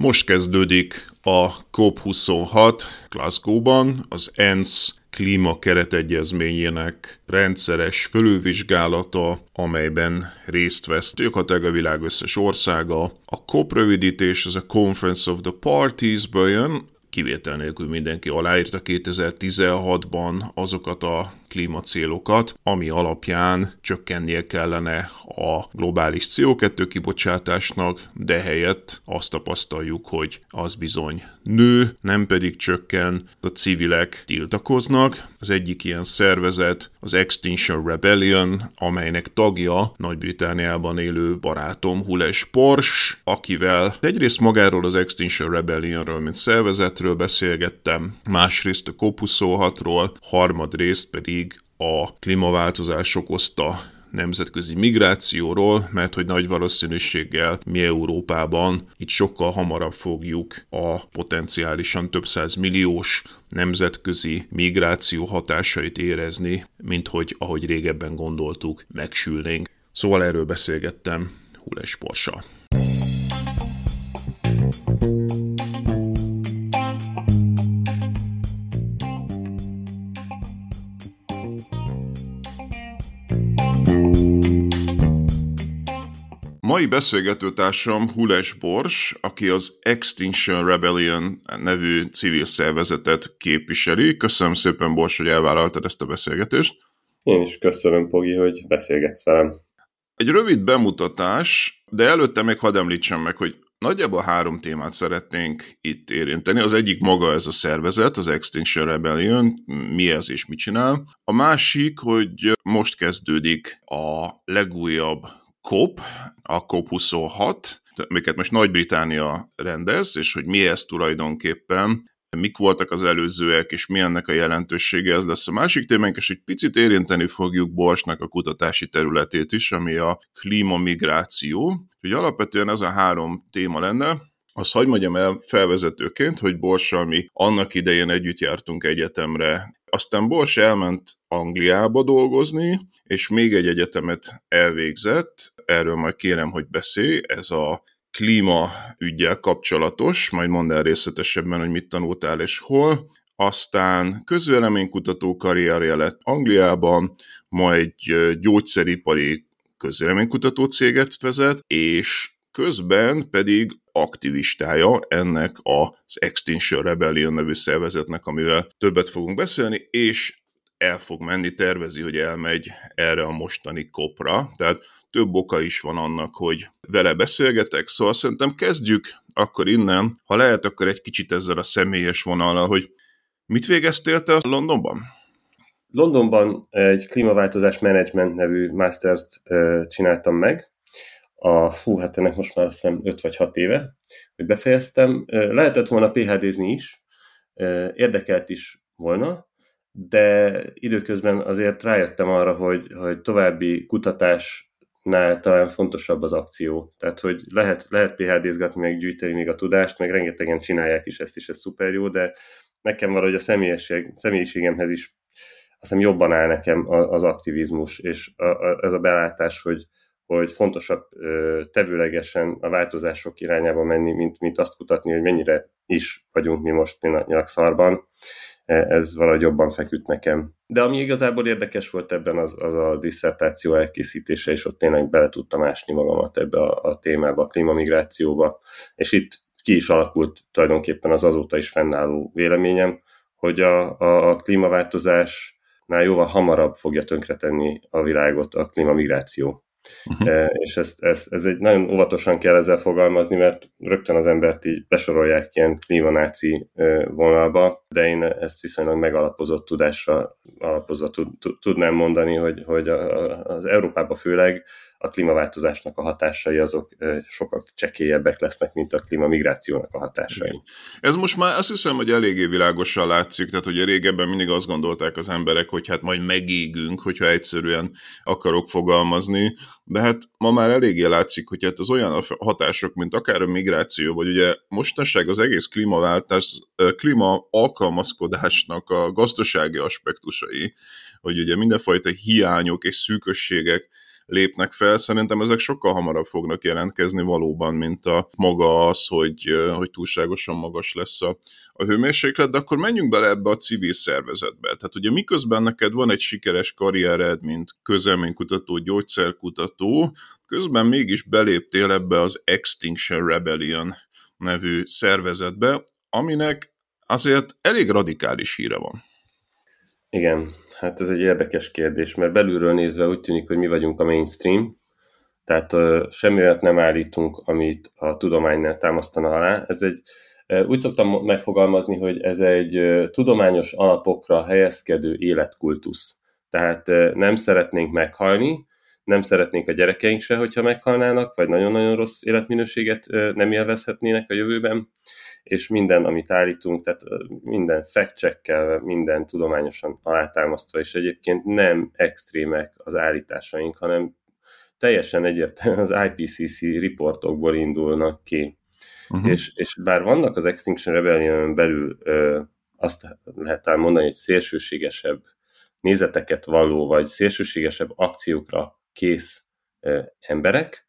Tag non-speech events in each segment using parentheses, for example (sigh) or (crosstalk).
Most kezdődik a COP26 Glasgow-ban, az ENSZ klíma keretegyezményének rendszeres fölülvizsgálata, amelyben részt vesz gyakorlatilag a világ összes országa. A COP rövidítés, az a Conference of the Parties-ből jön, kivétel nélkül mindenki aláírta 2016-ban azokat a klímacélokat, ami alapján csökkennie kellene a globális CO2 kibocsátásnak, de helyett azt tapasztaljuk, hogy az bizony nő, nem pedig csökken, a civilek tiltakoznak. Az egyik ilyen szervezet az Extinction Rebellion, amelynek tagja Nagy-Britániában élő barátom Hules Pors, akivel egyrészt magáról az Extinction Rebellionről, mint szervezetről beszélgettem, másrészt a COP26-ról, harmadrészt pedig pedig a klímaváltozás okozta nemzetközi migrációról, mert hogy nagy valószínűséggel mi Európában itt sokkal hamarabb fogjuk a potenciálisan több száz milliós nemzetközi migráció hatásait érezni, mint hogy ahogy régebben gondoltuk, megsülnénk. Szóval erről beszélgettem Hules Porsa. Mai beszélgetőtársam Hules Bors, aki az Extinction Rebellion nevű civil szervezetet képviseli. Köszönöm szépen, Bors, hogy elvállaltad ezt a beszélgetést. Én is köszönöm, Pogi, hogy beszélgetsz velem. Egy rövid bemutatás, de előtte még hadd említsem meg, hogy nagyjából három témát szeretnénk itt érinteni. Az egyik maga ez a szervezet, az Extinction Rebellion, mi ez és mit csinál. A másik, hogy most kezdődik a legújabb COP, a COP26, amiket most Nagy-Británia rendez, és hogy mi ez tulajdonképpen, mik voltak az előzőek, és mi ennek a jelentősége, ez lesz a másik témánk, és egy picit érinteni fogjuk Borsnak a kutatási területét is, ami a klímamigráció. Hogy alapvetően ez a három téma lenne, azt hagyd mondjam el felvezetőként, hogy Borssal mi annak idején együtt jártunk egyetemre. Aztán Bors elment Angliába dolgozni, és még egy egyetemet elvégzett, erről majd kérem, hogy beszélj, ez a klíma ügyel kapcsolatos, majd mondd el részletesebben, hogy mit tanultál és hol. Aztán közvéleménykutató karrierje lett Angliában, majd gyógyszeripari közvéleménykutató céget vezet, és közben pedig aktivistája ennek az Extinction Rebellion nevű szervezetnek, amivel többet fogunk beszélni, és el fog menni, tervezi, hogy elmegy erre a mostani kopra, tehát több oka is van annak, hogy vele beszélgetek, szóval szerintem kezdjük akkor innen, ha lehet, akkor egy kicsit ezzel a személyes vonalra, hogy mit végeztél te Londonban? Londonban egy klímaváltozás management nevű masters-t csináltam meg, a, fú, hát ennek most már azt hiszem 5 vagy 6 éve, hogy befejeztem. Lehetett volna PHD-zni is, érdekelt is volna, de időközben azért rájöttem arra, hogy, hogy további kutatásnál talán fontosabb az akció. Tehát, hogy lehet, lehet PHD-zgatni, meg gyűjteni még a tudást, meg rengetegen csinálják is ezt is, ez szuper jó, de nekem valahogy a személyiség, személyiségemhez is azt hiszem jobban áll nekem az aktivizmus, és a, a, ez a belátás, hogy, hogy fontosabb tevőlegesen a változások irányába menni, mint, mint azt kutatni, hogy mennyire is vagyunk mi most pillanatnyilag szarban. E, ez valahogy jobban feküdt nekem. De ami igazából érdekes volt ebben, az, az a disszertáció elkészítése, és ott tényleg bele tudtam ásni magamat ebbe a, a témába, a klímamigrációba. És itt ki is alakult tulajdonképpen az azóta is fennálló véleményem, hogy a, a, a klímaváltozásnál jóval hamarabb fogja tönkretenni a világot a klímamigráció. Uh-huh. És ezt, ezt, ez egy nagyon óvatosan kell ezzel fogalmazni, mert rögtön az embert így besorolják ilyen klímanáci vonalba, de én ezt viszonylag megalapozott tudásra alapozva tud, tudnám mondani, hogy, hogy az Európában főleg a klímaváltozásnak a hatásai azok sokkal csekélyebbek lesznek, mint a klímamigrációnak a hatásai. Ez most már azt hiszem, hogy eléggé világosan látszik, tehát hogy régebben mindig azt gondolták az emberek, hogy hát majd megégünk, hogyha egyszerűen akarok fogalmazni, de hát ma már eléggé látszik, hogy hát az olyan hatások, mint akár a migráció, vagy ugye mostanság az egész klímaváltás, klíma alkalmazkodásnak a gazdasági aspektusai, hogy ugye mindenfajta hiányok és szűkösségek lépnek fel, szerintem ezek sokkal hamarabb fognak jelentkezni valóban, mint a maga az, hogy, hogy túlságosan magas lesz a, a hőmérséklet, de akkor menjünk bele ebbe a civil szervezetbe. Tehát ugye miközben neked van egy sikeres karriered, mint közelménykutató, gyógyszerkutató, közben mégis beléptél ebbe az Extinction Rebellion nevű szervezetbe, aminek azért elég radikális híre van. Igen, hát ez egy érdekes kérdés, mert belülről nézve úgy tűnik, hogy mi vagyunk a mainstream, tehát uh, semmi olyat nem állítunk, amit a tudomány ne támasztana alá. Ez egy, úgy szoktam megfogalmazni, hogy ez egy tudományos alapokra helyezkedő életkultusz. Tehát nem szeretnénk meghalni, nem szeretnénk a gyerekeink se, hogyha meghalnának, vagy nagyon-nagyon rossz életminőséget nem élvezhetnének a jövőben és minden, amit állítunk, tehát minden fact minden tudományosan alátámasztva, és egyébként nem extrémek az állításaink, hanem teljesen egyértelműen az IPCC riportokból indulnak ki. Uh-huh. És, és bár vannak az Extinction Rebellion belül ö, azt lehet talán mondani, hogy szélsőségesebb nézeteket való, vagy szélsőségesebb akciókra kész ö, emberek,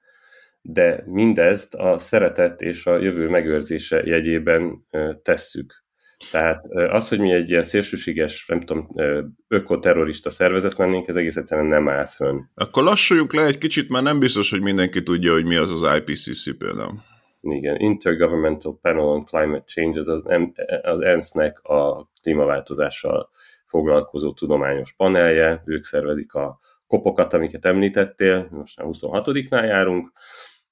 de mindezt a szeretet és a jövő megőrzése jegyében tesszük. Tehát az, hogy mi egy ilyen szélsőséges, nem tudom, ökoterrorista szervezet lennénk, ez egész egyszerűen nem áll fönn. Akkor lassuljunk le egy kicsit, mert nem biztos, hogy mindenki tudja, hogy mi az az IPCC például. Igen, Intergovernmental Panel on Climate Change, ez az, az ENSZ-nek a klímaváltozással foglalkozó tudományos panelje, ők szervezik a kopokat, amiket említettél, most már 26-nál járunk,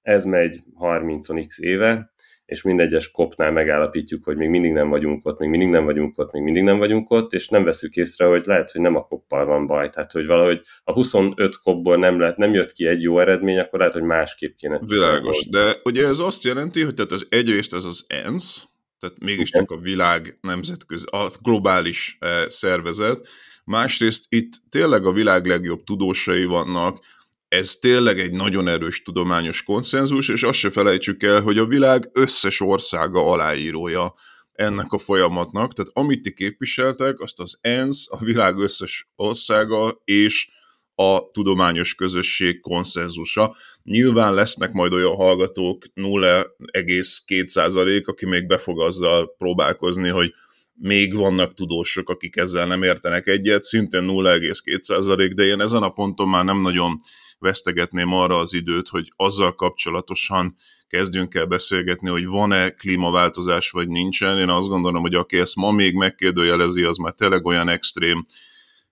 ez megy 30-x éve, és mindegyes kopnál megállapítjuk, hogy még mindig nem vagyunk ott, még mindig nem vagyunk ott, még mindig nem vagyunk ott, és nem veszük észre, hogy lehet, hogy nem a koppal van baj. Tehát, hogy valahogy a 25 kopból nem, lett, nem jött ki egy jó eredmény, akkor lehet, hogy másképp kéne. Világos, de ugye ez azt jelenti, hogy tehát az egyrészt ez az ENSZ, tehát mégiscsak a világ nemzetközi, a globális eh, szervezet, másrészt itt tényleg a világ legjobb tudósai vannak, ez tényleg egy nagyon erős tudományos konszenzus, és azt se felejtsük el, hogy a világ összes országa aláírója ennek a folyamatnak, tehát amit ti képviseltek, azt az ENSZ, a világ összes országa és a tudományos közösség konszenzusa. Nyilván lesznek majd olyan hallgatók, 0,2 aki még be fog azzal próbálkozni, hogy még vannak tudósok, akik ezzel nem értenek egyet, szintén 0,2 de én ezen a ponton már nem nagyon vesztegetném arra az időt, hogy azzal kapcsolatosan kezdjünk el beszélgetni, hogy van-e klímaváltozás, vagy nincsen. Én azt gondolom, hogy aki ezt ma még megkérdőjelezi, az már tényleg olyan extrém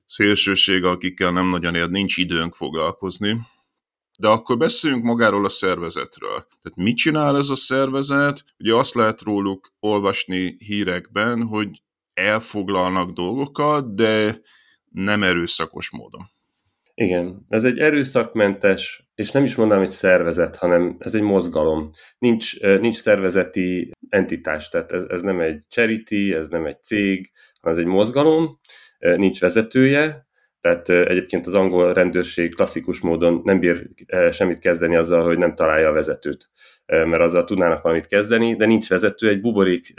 szélsőség, akikkel nem nagyon ér, nincs időnk foglalkozni. De akkor beszéljünk magáról a szervezetről. Tehát mit csinál ez a szervezet? Ugye azt lehet róluk olvasni hírekben, hogy elfoglalnak dolgokat, de nem erőszakos módon. Igen, ez egy erőszakmentes, és nem is mondanám, hogy szervezet, hanem ez egy mozgalom. Nincs, nincs szervezeti entitás, tehát ez, ez nem egy charity, ez nem egy cég, hanem ez egy mozgalom, nincs vezetője, tehát egyébként az angol rendőrség klasszikus módon nem bír semmit kezdeni azzal, hogy nem találja a vezetőt, mert azzal tudnának valamit kezdeni, de nincs vezető, egy buborék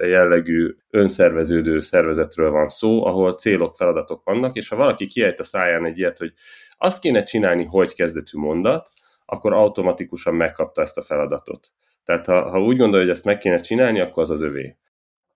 jellegű önszerveződő szervezetről van szó, ahol célok, feladatok vannak, és ha valaki kiejt a száján egy ilyet, hogy azt kéne csinálni, hogy kezdetű mondat, akkor automatikusan megkapta ezt a feladatot. Tehát ha, ha úgy gondolja, hogy ezt meg kéne csinálni, akkor az az övé.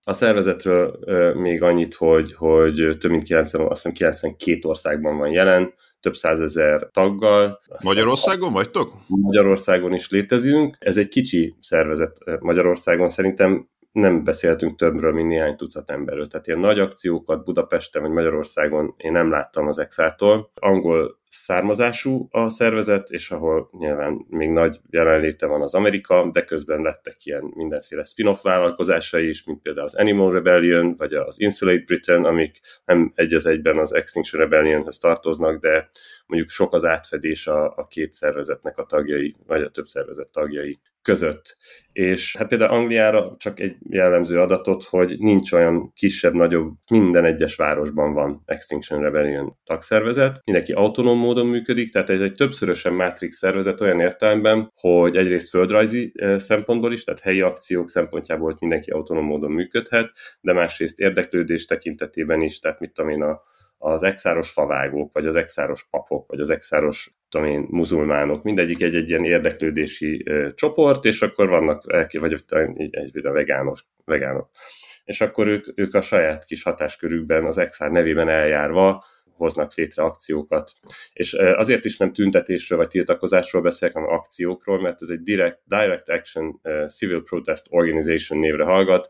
A szervezetről még annyit, hogy, hogy több mint 90, azt hiszem 92 országban van jelen, több százezer taggal. Magyarországon vagytok? Magyarországon is létezünk. Ez egy kicsi szervezet Magyarországon. Szerintem nem beszéltünk többről, mint néhány tucat emberről. Tehát ilyen nagy akciókat Budapesten vagy Magyarországon én nem láttam az Exától. Angol származású a szervezet, és ahol nyilván még nagy jelenléte van az Amerika, de közben lettek ilyen mindenféle spin-off vállalkozásai is, mint például az Animal Rebellion, vagy az Insulate Britain, amik nem egy az egyben az Extinction Rebellionhöz tartoznak, de mondjuk sok az átfedés a, a két szervezetnek a tagjai, vagy a több szervezet tagjai között. És hát például Angliára csak egy jellemző adatot, hogy nincs olyan kisebb, nagyobb, minden egyes városban van Extinction Rebellion tagszervezet, mindenki autonóm módon működik, tehát ez egy többszörösen Matrix szervezet olyan értelemben, hogy egyrészt földrajzi szempontból is, tehát helyi akciók szempontjából mindenki autonóm módon működhet, de másrészt érdeklődés tekintetében is, tehát mit tudom én, a, az exáros favágók, vagy az exáros papok, vagy az exáros tudom én, muzulmánok, mindegyik egy-egy ilyen érdeklődési ö, csoport, és akkor vannak, vagy egy, egy, a vegános, vegánok. És akkor ők, ők a saját kis hatáskörükben, az exár nevében eljárva hoznak létre akciókat. És azért is nem tüntetésről vagy tiltakozásról beszélek, hanem akciókról, mert ez egy direct, direct Action Civil Protest Organization névre hallgat,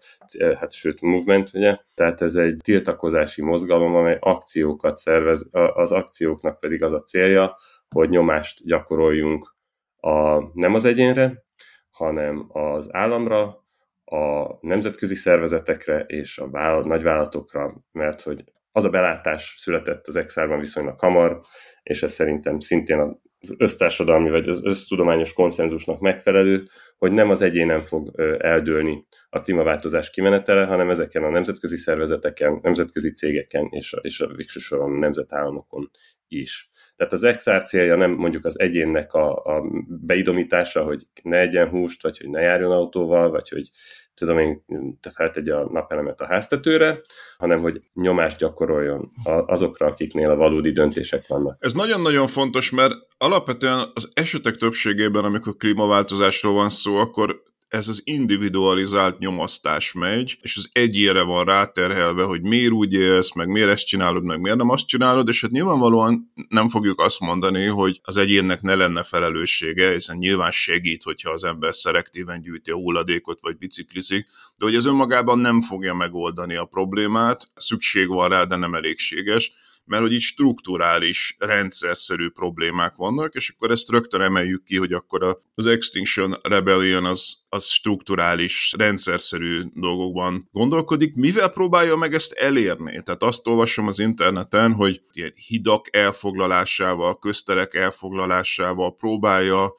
hát sőt movement, ugye? Tehát ez egy tiltakozási mozgalom, amely akciókat szervez, az akcióknak pedig az a célja, hogy nyomást gyakoroljunk a, nem az egyénre, hanem az államra, a nemzetközi szervezetekre és a vállalat, nagyvállalatokra, mert hogy az a belátás született az exárban viszonylag hamar, és ez szerintem szintén az össztársadalmi vagy az össztudományos konszenzusnak megfelelő, hogy nem az egyénen fog eldőlni a klímaváltozás kimenetele, hanem ezeken a nemzetközi szervezeteken, nemzetközi cégeken és a, és a végső soron nemzetállamokon is. Tehát az XR célja nem mondjuk az egyénnek a, a beidomítása, hogy ne egyen húst, vagy hogy ne járjon autóval, vagy hogy tudom én, te feltegye a napelemet a háztetőre, hanem hogy nyomást gyakoroljon azokra, akiknél a valódi döntések vannak. Ez nagyon-nagyon fontos, mert alapvetően az esetek többségében, amikor klímaváltozásról van szó, akkor ez az individualizált nyomasztás megy, és az egyére van ráterhelve, hogy miért úgy élsz, meg miért ezt csinálod, meg miért nem azt csinálod, és hát nyilvánvalóan nem fogjuk azt mondani, hogy az egyénnek ne lenne felelőssége, hiszen nyilván segít, hogyha az ember szelektíven gyűjti a hulladékot, vagy biciklizik, de hogy ez önmagában nem fogja megoldani a problémát, szükség van rá, de nem elégséges, mert hogy itt strukturális, rendszerszerű problémák vannak, és akkor ezt rögtön emeljük ki, hogy akkor az Extinction Rebellion az, az strukturális, rendszerszerű dolgokban gondolkodik. Mivel próbálja meg ezt elérni? Tehát azt olvasom az interneten, hogy ilyen hidak elfoglalásával, közterek elfoglalásával próbálja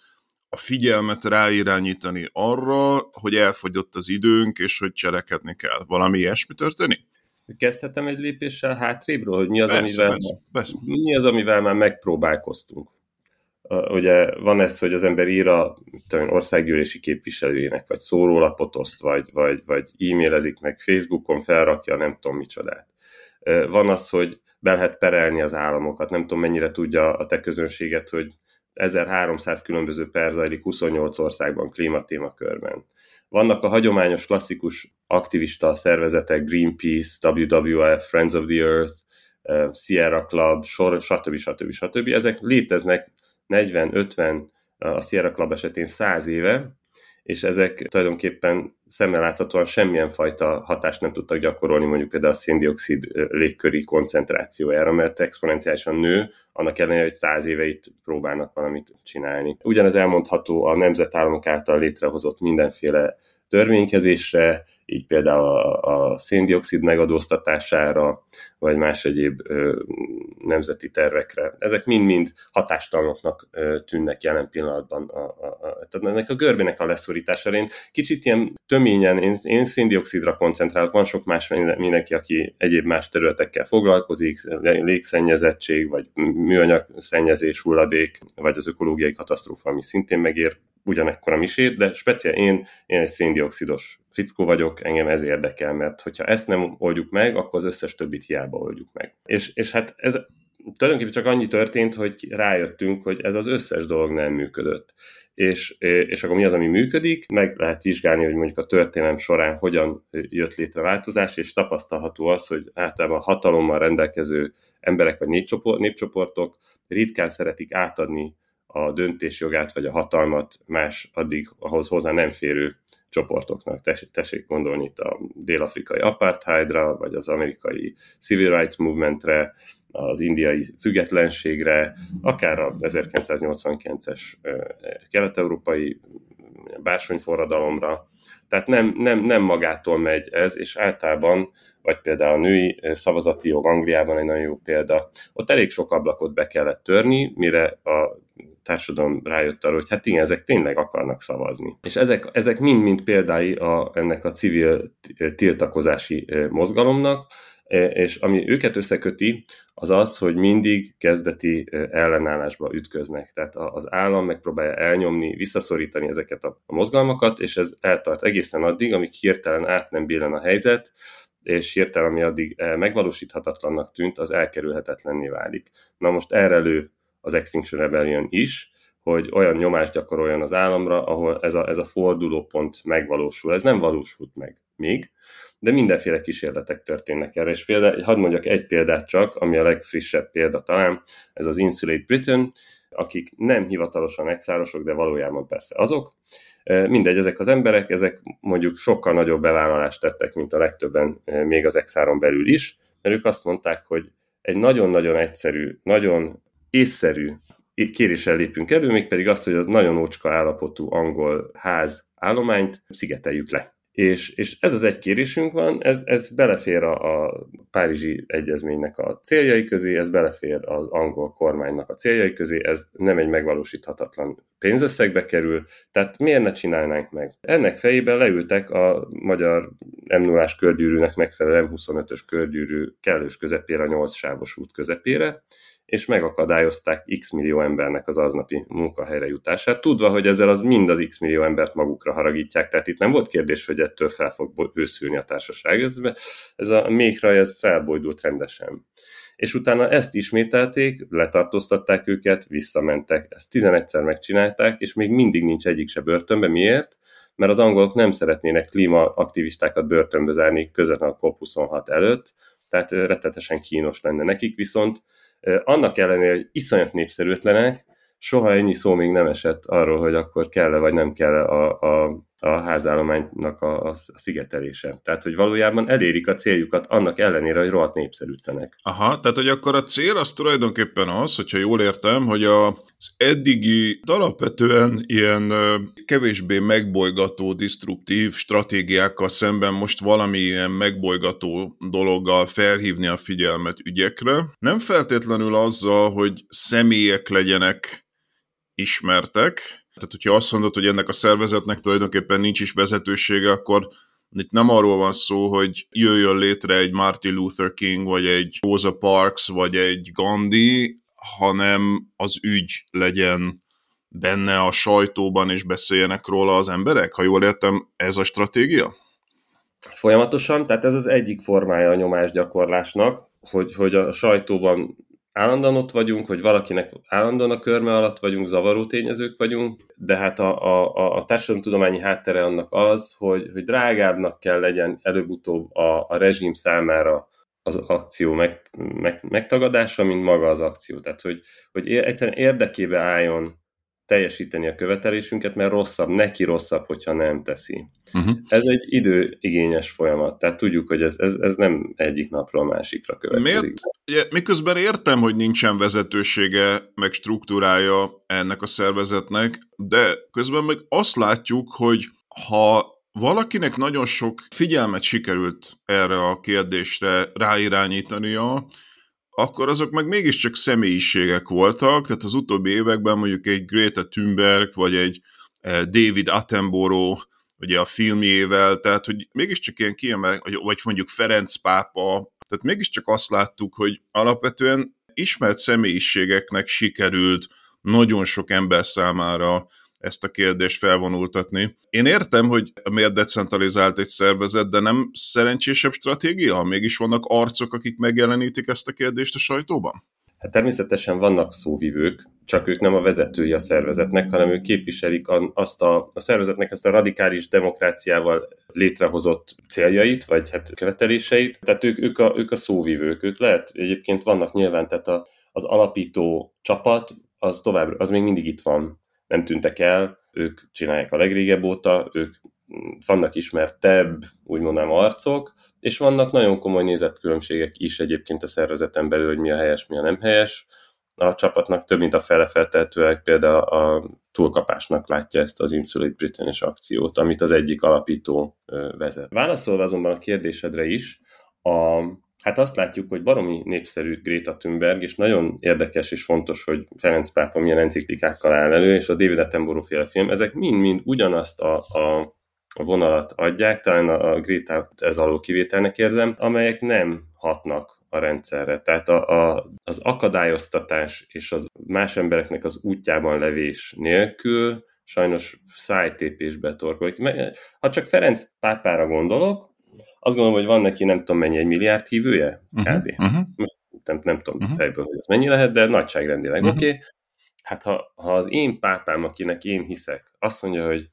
a figyelmet ráirányítani arra, hogy elfogyott az időnk, és hogy cselekedni kell. Valami ilyesmi történik? Kezdhetem egy lépéssel hátrébről, hogy mi az, persze, amivel, persze, persze. mi az, amivel már megpróbálkoztunk. Ugye van ez, hogy az ember ír a tudom, országgyűlési képviselőjének, vagy szórólapot oszt, vagy, vagy, vagy e-mailezik meg Facebookon, felrakja, nem tudom micsodát. Van az, hogy be lehet perelni az államokat, nem tudom mennyire tudja a te közönséget, hogy 1300 különböző per zajlik 28 országban klímatémakörben. Vannak a hagyományos klasszikus aktivista szervezetek, Greenpeace, WWF, Friends of the Earth, eh, Sierra Club, sor, stb. stb. stb. Ezek léteznek 40-50, a Sierra Club esetén 100 éve, és ezek tulajdonképpen szemmel láthatóan semmilyen fajta hatást nem tudtak gyakorolni mondjuk például a széndiokszid légköri koncentrációjára, mert exponenciálisan nő, annak ellenére, hogy száz éve próbálnak valamit csinálni. Ugyanez elmondható a nemzetállamok által létrehozott mindenféle törvénykezésre, így például a, a széndiokszid megadóztatására, vagy más egyéb ö, nemzeti tervekre. Ezek mind-mind hatástalanoknak ö, tűnnek jelen pillanatban. A, a, a, tehát ennek a görbének a leszorítására én kicsit ilyen töményen, én, én széndiokszidra koncentrálok, van sok más mindenki, aki egyéb más területekkel foglalkozik, légszennyezettség, vagy műanyag szennyezés, hulladék, vagy az ökológiai katasztrófa, ami szintén megér ugyanekkora misét, de speciál én, én egy széndiokszidos fickó vagyok, engem ez érdekel, mert hogyha ezt nem oldjuk meg, akkor az összes többit hiába oldjuk meg. És, és hát ez tulajdonképpen csak annyi történt, hogy rájöttünk, hogy ez az összes dolog nem működött. És, és akkor mi az, ami működik? Meg lehet vizsgálni, hogy mondjuk a történelem során hogyan jött létre változás, és tapasztalható az, hogy általában hatalommal rendelkező emberek vagy népcsoportok ritkán szeretik átadni a döntésjogát vagy a hatalmat más addig ahhoz hozzá nem férő csoportoknak. Tessék gondolni itt a dél-afrikai apartheidra, vagy az amerikai civil rights movementre, az indiai függetlenségre, akár a 1989-es kelet-európai bársonyforradalomra. Tehát nem, nem, nem magától megy ez, és általában, vagy például a női szavazati jog Angliában egy nagyon jó példa, ott elég sok ablakot be kellett törni, mire a társadalom rájött arra, hogy hát igen, ezek tényleg akarnak szavazni. És ezek, ezek mind-mind példái a, ennek a civil tiltakozási mozgalomnak, és ami őket összeköti, az az, hogy mindig kezdeti ellenállásba ütköznek. Tehát az állam megpróbálja elnyomni, visszaszorítani ezeket a mozgalmakat, és ez eltart egészen addig, amíg hirtelen át nem billen a helyzet, és hirtelen, ami addig megvalósíthatatlannak tűnt, az elkerülhetetlenné válik. Na most erre lő az Extinction Rebellion is, hogy olyan nyomást gyakoroljon az államra, ahol ez a, ez a fordulópont megvalósul. Ez nem valósult meg még, de mindenféle kísérletek történnek erre. És például, hadd mondjak egy példát csak, ami a legfrissebb példa talán, ez az Insulate Britain, akik nem hivatalosan exárosok, de valójában persze azok. Mindegy, ezek az emberek, ezek mondjuk sokkal nagyobb bevállalást tettek, mint a legtöbben még az exáron belül is, mert ők azt mondták, hogy egy nagyon-nagyon egyszerű, nagyon észszerű kéréssel lépünk elő, mégpedig azt, hogy a nagyon ócska állapotú angol ház állományt szigeteljük le. És, és ez az egy kérésünk van, ez, ez belefér a, a Párizsi Egyezménynek a céljai közé, ez belefér az angol kormánynak a céljai közé, ez nem egy megvalósíthatatlan pénzösszegbe kerül, tehát miért ne csinálnánk meg? Ennek fejében leültek a magyar m 0 körgyűrűnek megfelelő M25-ös körgyűrű kellős közepére, a 8 sávos út közepére, és megakadályozták x millió embernek az aznapi munkahelyre jutását, tudva, hogy ezzel az mind az x millió embert magukra haragítják, tehát itt nem volt kérdés, hogy ettől fel fog őszülni a társaság, ez, ez a méhraj, ez felbojdult rendesen. És utána ezt ismételték, letartóztatták őket, visszamentek. Ezt 11-szer megcsinálták, és még mindig nincs egyik se börtönbe. Miért? Mert az angolok nem szeretnének klímaaktivistákat börtönbe zárni közvetlenül a COP26 előtt, tehát rettetesen kínos lenne nekik, viszont annak ellenére, hogy iszonyat népszerűtlenek, soha ennyi szó még nem esett arról, hogy akkor kell-e vagy nem kell a, a, a házállománynak a, a szigetelése. Tehát, hogy valójában elérik a céljukat annak ellenére, hogy rohadt népszerűtlenek. Aha, tehát, hogy akkor a cél az tulajdonképpen az, hogyha jól értem, hogy az eddigi alapvetően ilyen kevésbé megbolygató, destruktív stratégiákkal szemben most valami ilyen megbolygató dologgal felhívni a figyelmet ügyekre. Nem feltétlenül azzal, hogy személyek legyenek ismertek. Tehát, hogyha azt mondod, hogy ennek a szervezetnek tulajdonképpen nincs is vezetősége, akkor itt nem arról van szó, hogy jöjjön létre egy Martin Luther King, vagy egy Rosa Parks, vagy egy Gandhi, hanem az ügy legyen benne a sajtóban, és beszéljenek róla az emberek? Ha jól értem, ez a stratégia? Folyamatosan, tehát ez az egyik formája a nyomásgyakorlásnak, hogy, hogy a sajtóban állandóan ott vagyunk, hogy valakinek állandóan a körme alatt vagyunk, zavaró tényezők vagyunk, de hát a, a, a társadalomtudományi háttere annak az, hogy, hogy drágábbnak kell legyen előbb-utóbb a, a rezsim számára az akció meg, meg, megtagadása, mint maga az akció. Tehát, hogy, hogy egyszerűen érdekébe álljon teljesíteni a követelésünket, mert rosszabb, neki rosszabb, hogyha nem teszi. Uh-huh. Ez egy időigényes folyamat, tehát tudjuk, hogy ez, ez, ez nem egyik napról másikra következik. Miért? Miközben értem, hogy nincsen vezetősége, meg struktúrája ennek a szervezetnek, de közben meg azt látjuk, hogy ha valakinek nagyon sok figyelmet sikerült erre a kérdésre ráirányítania, akkor azok meg mégiscsak személyiségek voltak, tehát az utóbbi években mondjuk egy Greta Thunberg, vagy egy eh, David Attenborough, ugye a filmjével, tehát hogy mégiscsak ilyen kiemel, vagy mondjuk Ferenc pápa, tehát mégiscsak azt láttuk, hogy alapvetően ismert személyiségeknek sikerült nagyon sok ember számára ezt a kérdést felvonultatni. Én értem, hogy miért decentralizált egy szervezet, de nem szerencsésebb stratégia, mégis vannak arcok, akik megjelenítik ezt a kérdést a sajtóban? Hát természetesen vannak szóvivők, csak ők nem a vezetői a szervezetnek, hanem ők képviselik azt a, a szervezetnek ezt a radikális demokráciával létrehozott céljait, vagy hát követeléseit. Tehát ők, ők, a, ők a szóvivők, ők lehet, egyébként vannak nyilván, tehát a, az alapító csapat, az tovább, az még mindig itt van, nem tűntek el, ők csinálják a legrégebb óta, ők vannak ismertebb, úgy mondanám, arcok, és vannak nagyon komoly nézetkülönbségek is egyébként a szervezeten belül, hogy mi a helyes, mi a nem helyes. A csapatnak több mint a fele feltehetőleg például a túlkapásnak látja ezt az Insulate britain akciót, amit az egyik alapító vezet. Válaszolva azonban a kérdésedre is, a, hát azt látjuk, hogy baromi népszerű Greta Thunberg, és nagyon érdekes és fontos, hogy Ferenc pápa milyen enciklikákkal áll elő, és a David Attenborough féle film, ezek mind-mind ugyanazt a, a a vonalat adják, talán a, Greta ez alól kivételnek érzem, amelyek nem hatnak a rendszerre. Tehát a, a, az akadályoztatás és az más embereknek az útjában levés nélkül sajnos szájtépésbe torkolik. Ha csak Ferenc pápára gondolok, azt gondolom, hogy van neki nem tudom mennyi, egy milliárd hívője? Uh-huh, kb. Uh-huh. Most nem, nem tudom uh-huh. fejből, hogy ez mennyi lehet, de nagyságrendileg. Uh-huh. Oké, okay. hát ha, ha az én pápám, akinek én hiszek, azt mondja, hogy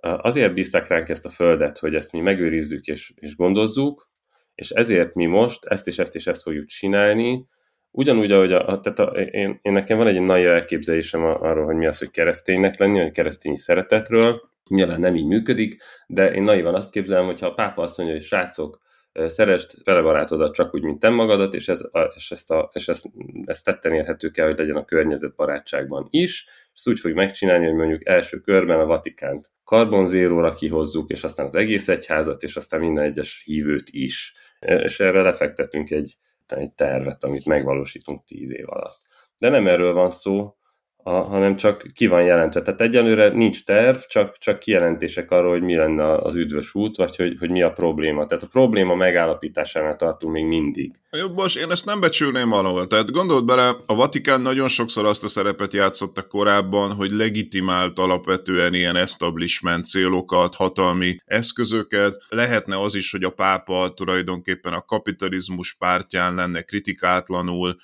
azért bízták ránk ezt a földet, hogy ezt mi megőrizzük és, és gondozzuk, és ezért mi most ezt és ezt és ezt fogjuk csinálni, ugyanúgy, ahogy a, tehát a, én, én nekem van egy nagy elképzelésem arról, hogy mi az, hogy kereszténynek lenni, vagy keresztény szeretetről, nyilván nem így működik, de én naivan azt képzelem, hogy ha a pápa azt mondja, hogy srácok, szerest vele barátodat csak úgy, mint te magadat, és, ez, és, ezt, a, és ezt, ezt tetten érhető kell, hogy legyen a környezet barátságban is, és ezt úgy fogjuk megcsinálni, hogy mondjuk első körben a Vatikánt karbonzéróra kihozzuk, és aztán az egész egyházat, és aztán minden egyes hívőt is. És erre lefektetünk egy, egy tervet, amit megvalósítunk tíz év alatt. De nem erről van szó, a, hanem csak ki van jelentve. Tehát egyelőre nincs terv, csak, csak kijelentések arról, hogy mi lenne az üdvös út, vagy hogy, hogy mi a probléma. Tehát a probléma megállapításánál tartunk még mindig. Jó, most én ezt nem becsülném valahol. Tehát gondold bele, a Vatikán nagyon sokszor azt a szerepet játszotta korábban, hogy legitimált alapvetően ilyen establishment célokat, hatalmi eszközöket. Lehetne az is, hogy a pápa tulajdonképpen a kapitalizmus pártján lenne kritikátlanul,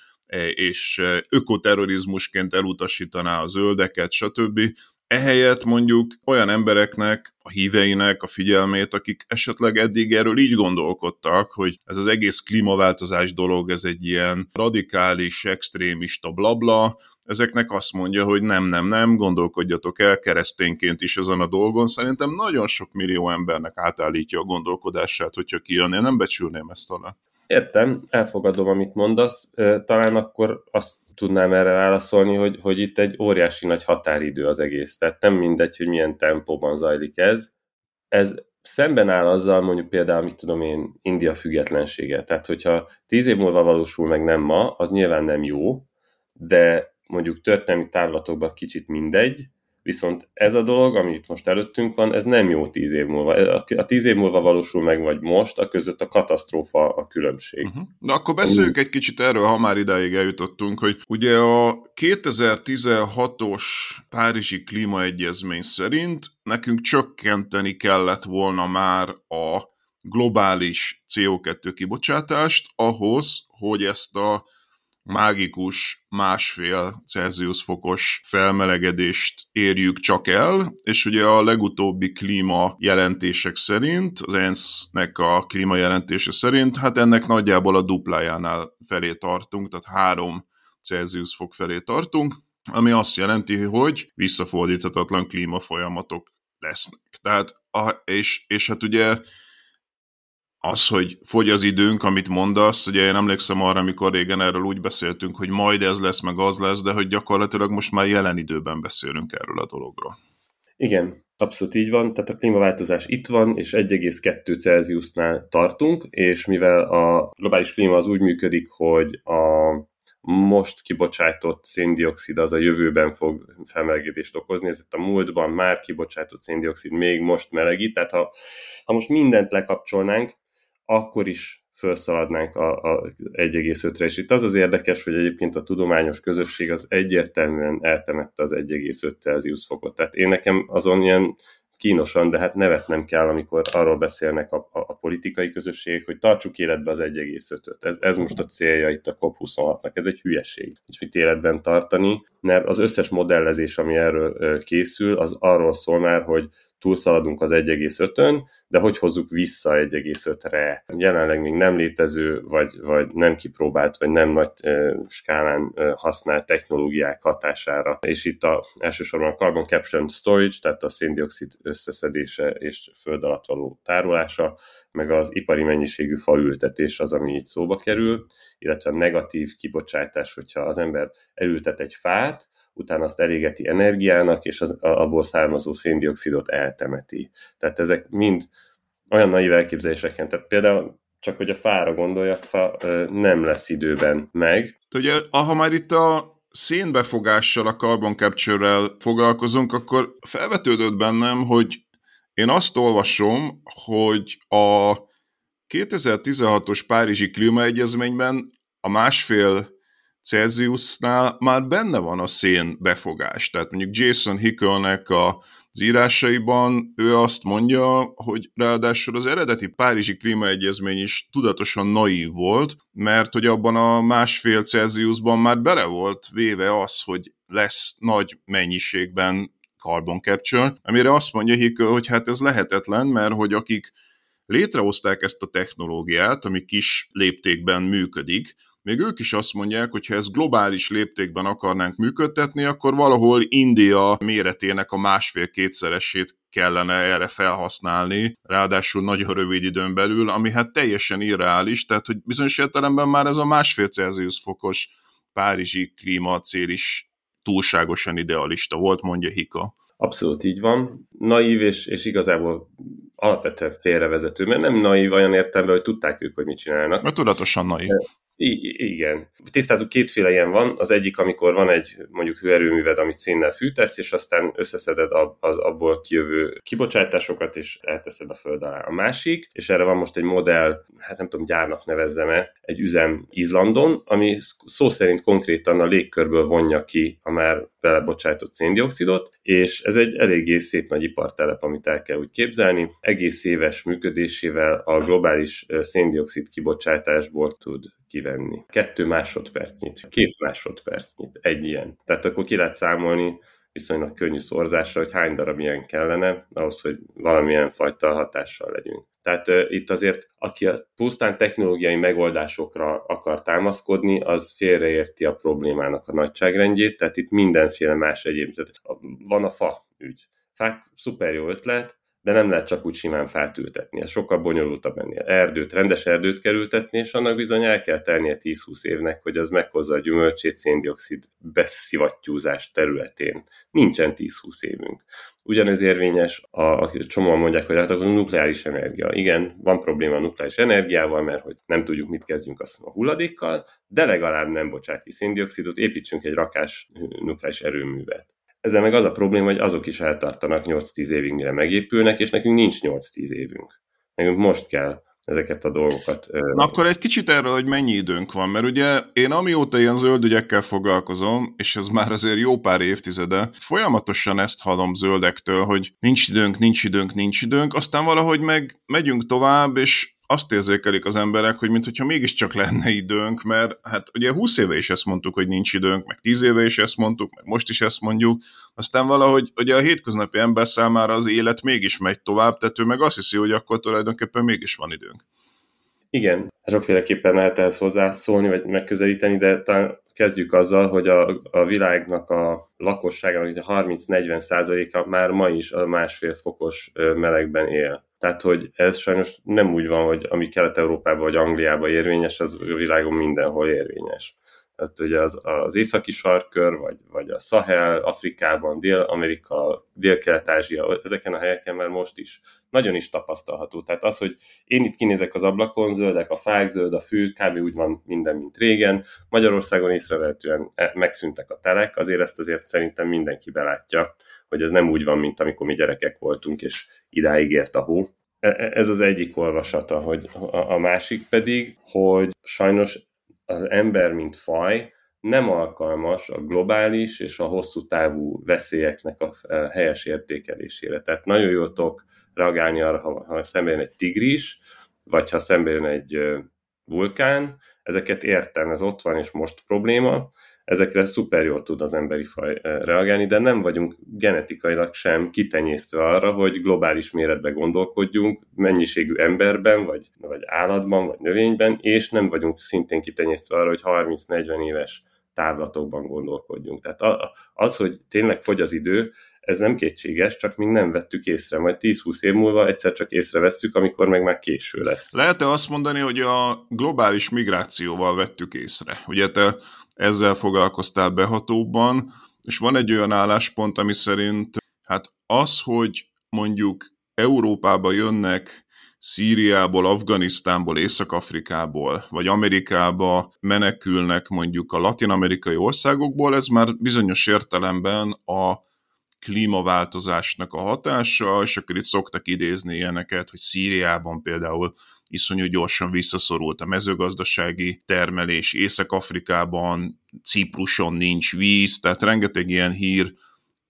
és e, ökoterrorizmusként elutasítaná a zöldeket, stb. Ehelyett mondjuk olyan embereknek, a híveinek a figyelmét, akik esetleg eddig erről így gondolkodtak, hogy ez az egész klímaváltozás dolog, ez egy ilyen radikális, extrémista blabla, ezeknek azt mondja, hogy nem, nem, nem, gondolkodjatok el keresztényként is ezen a dolgon. Szerintem nagyon sok millió embernek átállítja a gondolkodását, hogyha kijön. Én nem becsülném ezt alá. Értem, elfogadom, amit mondasz. Talán akkor azt tudnám erre válaszolni, hogy, hogy itt egy óriási nagy határidő az egész. Tehát nem mindegy, hogy milyen tempóban zajlik ez. Ez szemben áll azzal mondjuk például, mit tudom én, India függetlensége. Tehát, hogyha tíz év múlva valósul meg nem ma, az nyilván nem jó, de mondjuk történelmi távlatokban kicsit mindegy, Viszont ez a dolog, amit most előttünk van, ez nem jó tíz év múlva. A tíz év múlva valósul meg, vagy most, a között a katasztrófa a különbség. Uh-huh. Na akkor beszéljünk egy kicsit erről, ha már idáig eljutottunk, hogy ugye a 2016-os Párizsi Klímaegyezmény szerint nekünk csökkenteni kellett volna már a globális CO2 kibocsátást ahhoz, hogy ezt a mágikus másfél Celsius fokos felmelegedést érjük csak el, és ugye a legutóbbi klíma jelentések szerint, az ENSZ-nek a klíma jelentése szerint, hát ennek nagyjából a duplájánál felé tartunk, tehát három Celsius fok felé tartunk, ami azt jelenti, hogy visszafordíthatatlan klímafolyamatok lesznek. Tehát, a, és, és hát ugye az, hogy fogy az időnk, amit mondasz, ugye én emlékszem arra, amikor régen erről úgy beszéltünk, hogy majd ez lesz, meg az lesz, de hogy gyakorlatilag most már jelen időben beszélünk erről a dologról. Igen, abszolút így van, tehát a klímaváltozás itt van, és 1,2 Celsiusnál tartunk, és mivel a globális klíma az úgy működik, hogy a most kibocsátott széndiokszid az a jövőben fog felmelegedést okozni, ez a múltban már kibocsátott széndiokszid még most melegít, tehát ha, ha most mindent lekapcsolnánk, akkor is felszaladnánk a, a 1,5-re. És itt az az érdekes, hogy egyébként a tudományos közösség az egyértelműen eltemette az 1,5 Celsius fokot. Tehát én nekem azon ilyen kínosan, de hát nevet nem kell, amikor arról beszélnek a, a, a politikai közösség, hogy tartsuk életbe az 1,5-öt. Ez, ez most a célja itt a COP26-nak, ez egy hülyeség. És mit életben tartani, mert az összes modellezés, ami erről készül, az arról szól már, hogy túlszaladunk az 1,5-ön, de hogy hozzuk vissza 1,5-re. Jelenleg még nem létező, vagy, vagy nem kipróbált, vagy nem nagy skálán használt technológiák hatására. És itt a, elsősorban a carbon capture and storage, tehát a széndiokszid összeszedése és föld alatt való tárolása, meg az ipari mennyiségű faültetés az, ami itt szóba kerül, illetve a negatív kibocsátás, hogyha az ember elültet egy fát, utána azt elégeti energiának, és az, abból származó széndiokszidot eltemeti. Tehát ezek mind olyan naiv elképzeléseken, tehát például csak hogy a fára gondoljak, fa nem lesz időben meg. Ugye, ha már itt a szénbefogással, a carbon capture-rel foglalkozunk, akkor felvetődött bennem, hogy én azt olvasom, hogy a 2016-os Párizsi Klímaegyezményben a másfél Celsiusnál már benne van a szén befogás. Tehát mondjuk Jason Hickelnek a az írásaiban ő azt mondja, hogy ráadásul az eredeti Párizsi klímaegyezmény is tudatosan naív volt, mert hogy abban a másfél Celsiusban már bele volt véve az, hogy lesz nagy mennyiségben carbon capture, amire azt mondja Hickel, hogy hát ez lehetetlen, mert hogy akik létrehozták ezt a technológiát, ami kis léptékben működik, még ők is azt mondják, hogy ha ezt globális léptékben akarnánk működtetni, akkor valahol India méretének a másfél-kétszeresét kellene erre felhasználni, ráadásul nagyon rövid időn belül, ami hát teljesen irreális, tehát hogy bizonyos értelemben már ez a másfél Celsius fokos párizsi klímacél is túlságosan idealista volt, mondja Hika. Abszolút így van. Naív és, és igazából alapvetően félrevezető, mert nem naív olyan értelemben, hogy tudták ők, hogy mit csinálnak. Mert tudatosan naív. I- igen. Tisztázunk, kétféle ilyen van. Az egyik, amikor van egy mondjuk hőerőműved, amit szénnel fűtesz, és aztán összeszeded az abból kijövő kibocsátásokat, és elteszed a föld alá. A másik, és erre van most egy modell, hát nem tudom, gyárnak nevezzem-e, egy üzem Izlandon, ami szó szerint konkrétan a légkörből vonja ki a már belebocsájtott széndiokszidot, és ez egy eléggé szép nagy ipartelep, amit el kell úgy képzelni. Egész éves működésével a globális széndiokszid kibocsátásból tud kivenni. Kettő másodpercnyit, két másodpercnyit, egy ilyen. Tehát akkor ki lehet számolni viszonylag könnyű szorzásra, hogy hány darab ilyen kellene, ahhoz, hogy valamilyen fajta hatással legyünk. Tehát uh, itt azért, aki a pusztán technológiai megoldásokra akar támaszkodni, az félreérti a problémának a nagyságrendjét, tehát itt mindenféle más egyéb. Tehát van a fa ügy. Fák szuper jó ötlet, de nem lehet csak úgy simán fát ültetni. Ez sokkal bonyolultabb ennél. Erdőt, rendes erdőt kell ültetni, és annak bizony el kell tennie 10-20 évnek, hogy az meghozza a gyümölcsét széndiokszid beszivattyúzás területén. Nincsen 10-20 évünk. Ugyanez érvényes, a, a csomóan mondják, hogy hát akkor nukleáris energia. Igen, van probléma a nukleáris energiával, mert hogy nem tudjuk, mit kezdjünk azt a hulladékkal, de legalább nem bocsát ki széndiokszidot, építsünk egy rakás nukleáris erőművet. Ezzel meg az a probléma, hogy azok is eltartanak 8-10 évig, mire megépülnek, és nekünk nincs 8-10 évünk. Nekünk most kell ezeket a dolgokat. Na akkor egy kicsit erről, hogy mennyi időnk van, mert ugye én amióta ilyen zöld ügyekkel foglalkozom, és ez már azért jó pár évtizede, folyamatosan ezt hallom zöldektől, hogy nincs időnk, nincs időnk, nincs időnk, aztán valahogy meg megyünk tovább, és azt érzékelik az emberek, hogy mintha mégiscsak lenne időnk, mert hát ugye 20 éve is ezt mondtuk, hogy nincs időnk, meg 10 éve is ezt mondtuk, meg most is ezt mondjuk, aztán valahogy ugye a hétköznapi ember számára az élet mégis megy tovább, tehát ő meg azt hiszi, hogy akkor tulajdonképpen mégis van időnk. Igen, sokféleképpen lehet ehhez hozzászólni, vagy megközelíteni, de talán kezdjük azzal, hogy a, a világnak a lakossága, a 30-40 százaléka már ma is a másfél fokos melegben él. Tehát, hogy ez sajnos nem úgy van, hogy ami Kelet-Európában vagy Angliában érvényes, az világon mindenhol érvényes. Tehát ugye az, az északi sarkör, vagy, vagy a Sahel, Afrikában, Dél-Amerika, Dél-Kelet-Ázsia, ezeken a helyeken már most is nagyon is tapasztalható. Tehát az, hogy én itt kinézek az ablakon, zöldek a fák, zöld a fű, kb. úgy van minden, mint régen. Magyarországon észrevehetően e, megszűntek a telek, azért ezt azért szerintem mindenki belátja, hogy ez nem úgy van, mint amikor mi gyerekek voltunk, és idáig ért a hó. E, e, ez az egyik olvasata, hogy a másik pedig, hogy sajnos az ember, mint faj, nem alkalmas a globális és a hosszú távú veszélyeknek a helyes értékelésére. Tehát nagyon jól tudok reagálni arra, ha, ha szembe jön egy tigris, vagy ha szembe jön egy vulkán, ezeket értem, ez ott van és most probléma, ezekre szuper jól tud az emberi faj reagálni, de nem vagyunk genetikailag sem kitenyésztve arra, hogy globális méretben gondolkodjunk, mennyiségű emberben, vagy, vagy állatban, vagy növényben, és nem vagyunk szintén kitenyésztve arra, hogy 30-40 éves távlatokban gondolkodjunk. Tehát az, hogy tényleg fogy az idő, ez nem kétséges, csak még nem vettük észre. Majd 10-20 év múlva egyszer csak észrevesszük, amikor meg már késő lesz. Lehet-e azt mondani, hogy a globális migrációval vettük észre? Ugye te ezzel foglalkoztál behatóban, és van egy olyan álláspont, ami szerint hát az, hogy mondjuk Európába jönnek Szíriából, Afganisztánból, Észak-Afrikából, vagy Amerikába menekülnek mondjuk a latin-amerikai országokból, ez már bizonyos értelemben a klímaváltozásnak a hatása, és akkor itt szoktak idézni ilyeneket, hogy Szíriában például iszonyú gyorsan visszaszorult a mezőgazdasági termelés, Észak-Afrikában, Cipruson nincs víz, tehát rengeteg ilyen hír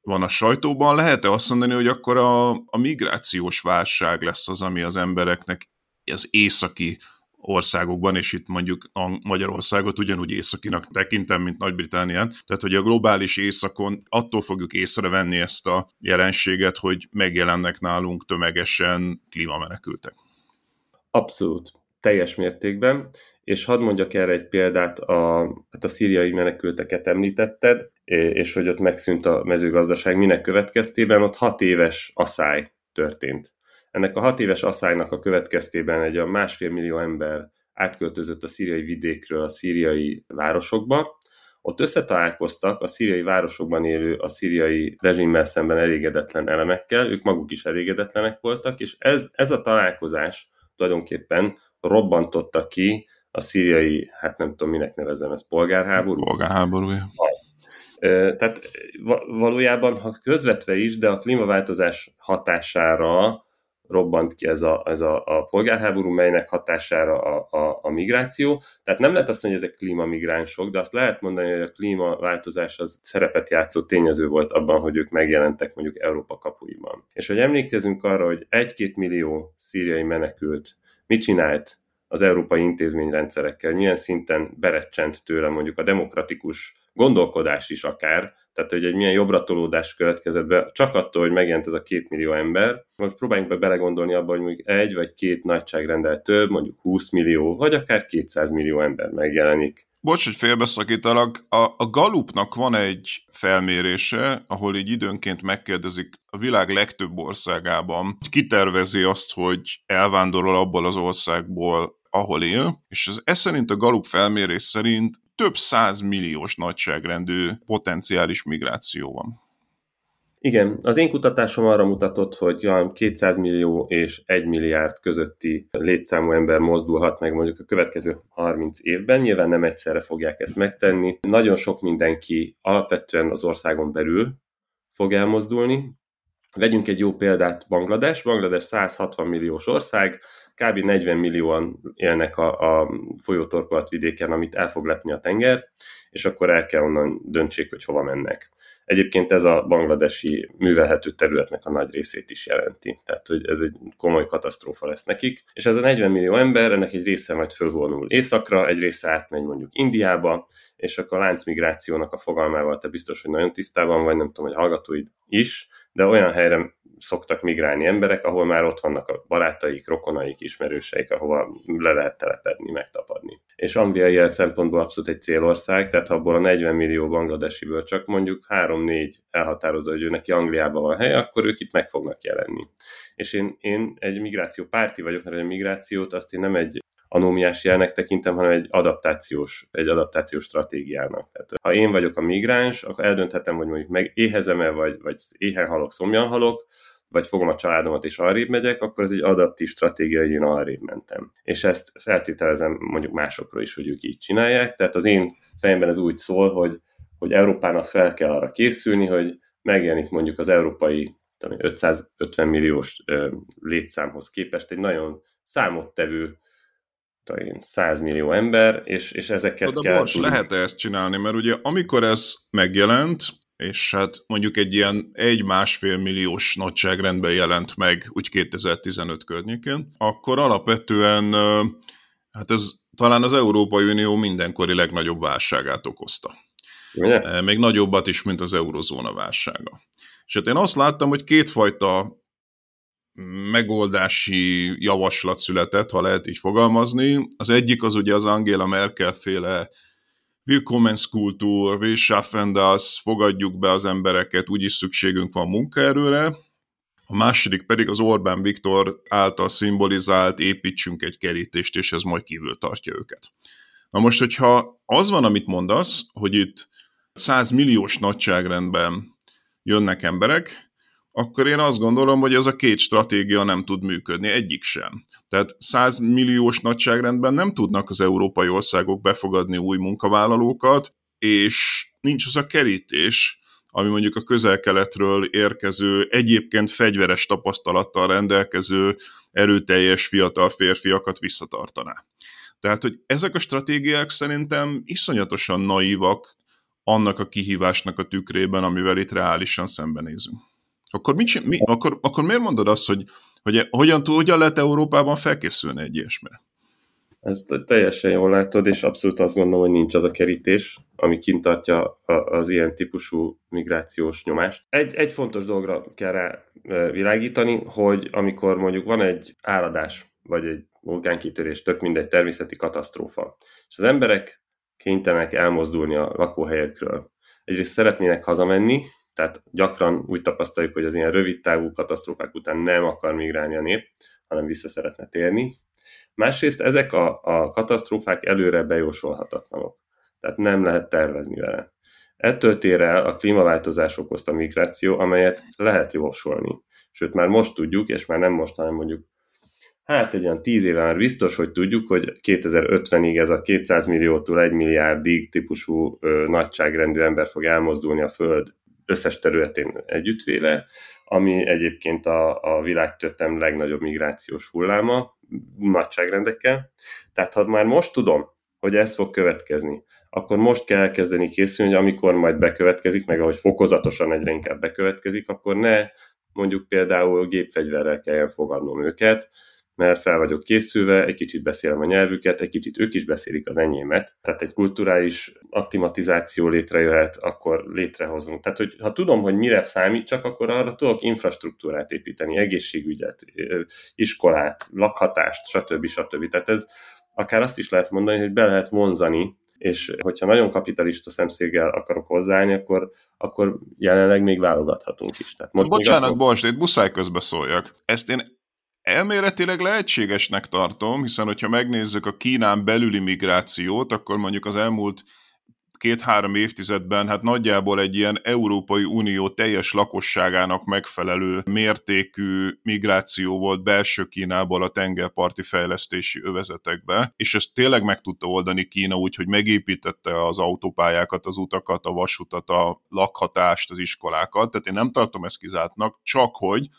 van a sajtóban, lehet-e azt mondani, hogy akkor a, a migrációs válság lesz az, ami az embereknek az északi országokban, és itt mondjuk a Magyarországot ugyanúgy északinak tekintem, mint Nagy-Británián. Tehát, hogy a globális északon attól fogjuk észrevenni ezt a jelenséget, hogy megjelennek nálunk tömegesen klímamenekültek. Abszolút, teljes mértékben, és hadd mondjak erre egy példát, a, hát a szíriai menekülteket említetted, és hogy ott megszűnt a mezőgazdaság, minek következtében ott hat éves asszály történt. Ennek a hat éves asszálynak a következtében egy a másfél millió ember átköltözött a szíriai vidékről a szíriai városokba, ott összetalálkoztak a szíriai városokban élő, a szíriai rezsimmel szemben elégedetlen elemekkel, ők maguk is elégedetlenek voltak, és ez, ez a találkozás tulajdonképpen robbantotta ki a szíriai, hát nem tudom minek nevezem, ez polgárháború? Polgárháború, Az. Tehát valójában, ha közvetve is, de a klímaváltozás hatására robbant ki ez a, ez a, a polgárháború, melynek hatására a, a, a migráció. Tehát nem lehet azt mondani, hogy ezek klímamigránsok, de azt lehet mondani, hogy a klímaváltozás az szerepet játszó tényező volt abban, hogy ők megjelentek mondjuk Európa kapuiban. És hogy emlékezünk arra, hogy egy-két millió szíriai menekült mit csinált az európai intézményrendszerekkel, milyen szinten berecsent tőle mondjuk a demokratikus gondolkodás is akár, tehát hogy egy milyen jobbra tolódás következett be, csak attól, hogy megjelent ez a két millió ember. Most próbáljunk be belegondolni abba, hogy mondjuk egy vagy két nagyságrendel több, mondjuk 20 millió, vagy akár 200 millió ember megjelenik. Bocs, hogy félbeszakítalak. A, a Galupnak van egy felmérése, ahol így időnként megkérdezik a világ legtöbb országában, kitervezi azt, hogy elvándorol abból az országból, ahol él, és az ez szerint a Galup felmérés szerint több száz milliós nagyságrendű potenciális migráció van. Igen, az én kutatásom arra mutatott, hogy olyan 200 millió és 1 milliárd közötti létszámú ember mozdulhat meg mondjuk a következő 30 évben. Nyilván nem egyszerre fogják ezt megtenni. Nagyon sok mindenki alapvetően az országon belül fog elmozdulni. Vegyünk egy jó példát, Banglades. Banglades 160 milliós ország, kb. 40 millióan élnek a, a folyótorkolat amit el fog lepni a tenger, és akkor el kell onnan döntsék, hogy hova mennek. Egyébként ez a bangladesi művelhető területnek a nagy részét is jelenti. Tehát, hogy ez egy komoly katasztrófa lesz nekik. És ez a 40 millió ember, ennek egy része majd fölvonul északra, egy része átmegy mondjuk Indiába, és akkor a láncmigrációnak a fogalmával te biztos, hogy nagyon tisztában vagy, nem tudom, hogy hallgatóid is, de olyan helyre szoktak migrálni emberek, ahol már ott vannak a barátaik, rokonaik, ismerőseik, ahova le lehet telepedni, megtapadni. És Anglia ilyen szempontból abszolút egy célország, tehát ha abból a 40 millió bangladesiből csak mondjuk 3-4 elhatározza, hogy ő neki Angliában van hely, akkor ők itt meg fognak jelenni. És én, én egy migráció párti vagyok, mert egy migrációt azt én nem egy anómiás jelnek tekintem, hanem egy adaptációs, egy adaptációs stratégiának. Tehát ha én vagyok a migráns, akkor eldönthetem, hogy mondjuk meg éhezem-e, vagy, vagy éhen halok, szomjan halok, vagy fogom a családomat és arrébb megyek, akkor ez egy adaptív stratégia, hogy én arrébb mentem. És ezt feltételezem mondjuk másokról is, hogy ők így csinálják. Tehát az én fejemben ez úgy szól, hogy, hogy Európának fel kell arra készülni, hogy megjelenik mondjuk az európai 550 milliós létszámhoz képest egy nagyon számottevő tudom én, 100 millió ember, és, és ezeket De kell... most lehet -e ezt csinálni, mert ugye amikor ez megjelent, és hát mondjuk egy ilyen egy-másfél milliós nagyságrendben jelent meg, úgy 2015 környékén, akkor alapvetően hát ez talán az Európai Unió mindenkori legnagyobb válságát okozta. Ugye? Még nagyobbat is, mint az eurozóna válsága. És hát én azt láttam, hogy kétfajta megoldási javaslat született, ha lehet így fogalmazni. Az egyik az ugye az Angela Merkel féle Willkommenskultúr, wir schaffen das, fogadjuk be az embereket, úgyis szükségünk van munkaerőre. A második pedig az Orbán Viktor által szimbolizált építsünk egy kerítést, és ez majd kívül tartja őket. Na most, hogyha az van, amit mondasz, hogy itt 100 milliós nagyságrendben jönnek emberek, akkor én azt gondolom, hogy ez a két stratégia nem tud működni, egyik sem. Tehát 100 milliós nagyságrendben nem tudnak az európai országok befogadni új munkavállalókat, és nincs az a kerítés, ami mondjuk a közel-keletről érkező, egyébként fegyveres tapasztalattal rendelkező, erőteljes fiatal férfiakat visszatartaná. Tehát, hogy ezek a stratégiák szerintem iszonyatosan naívak annak a kihívásnak a tükrében, amivel itt reálisan szembenézünk. Akkor, mit, mi, akkor, akkor miért mondod azt, hogy, hogy hogyan, hogyan lehet Európában felkészülni egy ilyesmire? Ezt teljesen jól látod, és abszolút azt gondolom, hogy nincs az a kerítés, ami kint tartja az ilyen típusú migrációs nyomást. Egy, egy fontos dolgra kell rá világítani, hogy amikor mondjuk van egy áradás, vagy egy vulkánkitörés, tök mindegy természeti katasztrófa, és az emberek kénytelenek elmozdulni a lakóhelyekről. Egyrészt szeretnének hazamenni, tehát gyakran úgy tapasztaljuk, hogy az ilyen rövid távú katasztrófák után nem akar migrálni a nép, hanem vissza szeretne térni. Másrészt ezek a, a katasztrófák előre bejósolhatatlanok, tehát nem lehet tervezni vele. Ettől tér el a klímaváltozás okozta migráció, amelyet lehet jósolni. Sőt, már most tudjuk, és már nem most, hanem mondjuk hát egy olyan tíz éve már biztos, hogy tudjuk, hogy 2050-ig ez a 200 milliótól 1 milliárdig típusú ö, nagyságrendű ember fog elmozdulni a Föld összes területén együttvéve, ami egyébként a, a világtörténelem legnagyobb migrációs hulláma, nagyságrendekkel. Tehát ha már most tudom, hogy ez fog következni, akkor most kell elkezdeni készülni, hogy amikor majd bekövetkezik, meg ahogy fokozatosan egyre inkább bekövetkezik, akkor ne mondjuk például gépfegyverrel kelljen fogadnom őket, mert fel vagyok készülve, egy kicsit beszélem a nyelvüket, egy kicsit ők is beszélik az enyémet, tehát egy kulturális akklimatizáció létrejöhet, akkor létrehozunk. Tehát, hogy ha tudom, hogy mire számít, csak akkor arra tudok infrastruktúrát építeni, egészségügyet, iskolát, lakhatást, stb. stb. Tehát ez akár azt is lehet mondani, hogy be lehet vonzani és hogyha nagyon kapitalista szemszéggel akarok hozzáállni, akkor, akkor jelenleg még válogathatunk is. Tehát most Bocsánat, még azt... itt muszáj közbeszóljak. Ezt én Elméletileg lehetségesnek tartom, hiszen hogyha megnézzük a Kínán belüli migrációt, akkor mondjuk az elmúlt két-három évtizedben hát nagyjából egy ilyen Európai Unió teljes lakosságának megfelelő mértékű migráció volt belső Kínából a tengerparti fejlesztési övezetekbe, és ezt tényleg meg tudta oldani Kína úgy, hogy megépítette az autópályákat, az utakat, a vasutat, a lakhatást, az iskolákat, tehát én nem tartom ezt kizártnak, csak hogy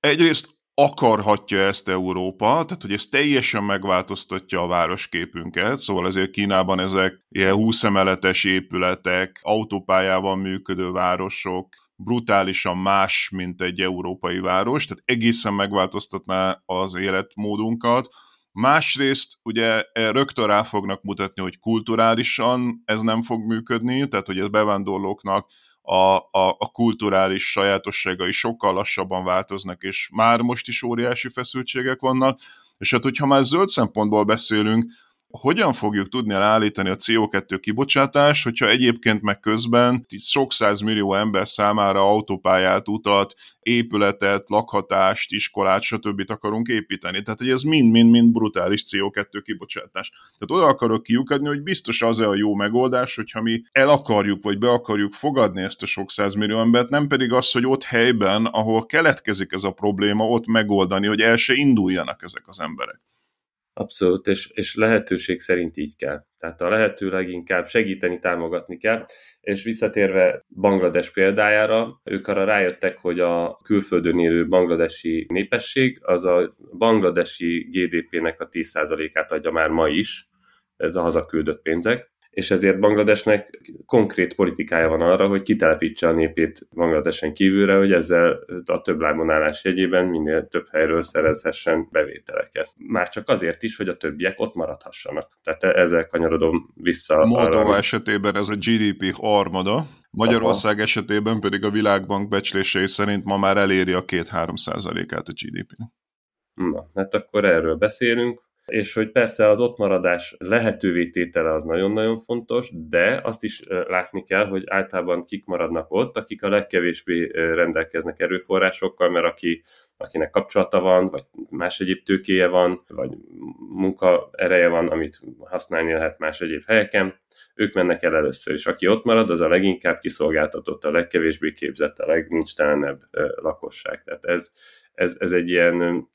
egyrészt akarhatja ezt Európa, tehát hogy ez teljesen megváltoztatja a városképünket, szóval ezért Kínában ezek ilyen 20 emeletes épületek, autópályával működő városok, brutálisan más, mint egy európai város, tehát egészen megváltoztatná az életmódunkat. Másrészt ugye rögtön rá fognak mutatni, hogy kulturálisan ez nem fog működni, tehát hogy ez bevándorlóknak a, a, a kulturális sajátosságai sokkal lassabban változnak, és már most is óriási feszültségek vannak, és hát hogyha már zöld szempontból beszélünk, hogyan fogjuk tudni állítani a CO2 kibocsátást, hogyha egyébként meg közben sok millió ember számára autópályát, utat, épületet, lakhatást, iskolát, stb. akarunk építeni. Tehát, hogy ez mind-mind-mind brutális CO2 kibocsátás. Tehát oda akarok kiukadni, hogy biztos az -e a jó megoldás, hogyha mi el akarjuk, vagy be akarjuk fogadni ezt a sok millió embert, nem pedig az, hogy ott helyben, ahol keletkezik ez a probléma, ott megoldani, hogy el se induljanak ezek az emberek. Abszolút, és, és lehetőség szerint így kell. Tehát a lehető leginkább segíteni, támogatni kell. És visszatérve Banglades példájára, ők arra rájöttek, hogy a külföldön élő bangladesi népesség az a bangladesi GDP-nek a 10%-át adja már ma is, ez a hazaküldött pénzek, és ezért Bangladesnek konkrét politikája van arra, hogy kitelepítse a népét Bangladesen kívülre, hogy ezzel a több lábonálás jegyében minél több helyről szerezhessen bevételeket. Már csak azért is, hogy a többiek ott maradhassanak. Tehát ezzel kanyarodom vissza. Moldova arra, esetében ez a GDP harmada, Magyarország Aha. esetében pedig a Világbank becslései szerint ma már eléri a 2-3 százalékát a GDP-nek. Na, hát akkor erről beszélünk és hogy persze az ott maradás lehetővé tétele az nagyon-nagyon fontos, de azt is látni kell, hogy általában kik maradnak ott, akik a legkevésbé rendelkeznek erőforrásokkal, mert aki, akinek kapcsolata van, vagy más egyéb tőkéje van, vagy munka ereje van, amit használni lehet más egyéb helyeken, ők mennek el először, és aki ott marad, az a leginkább kiszolgáltatott, a legkevésbé képzett, a legnincstelenebb lakosság. Tehát ez, ez, ez egy ilyen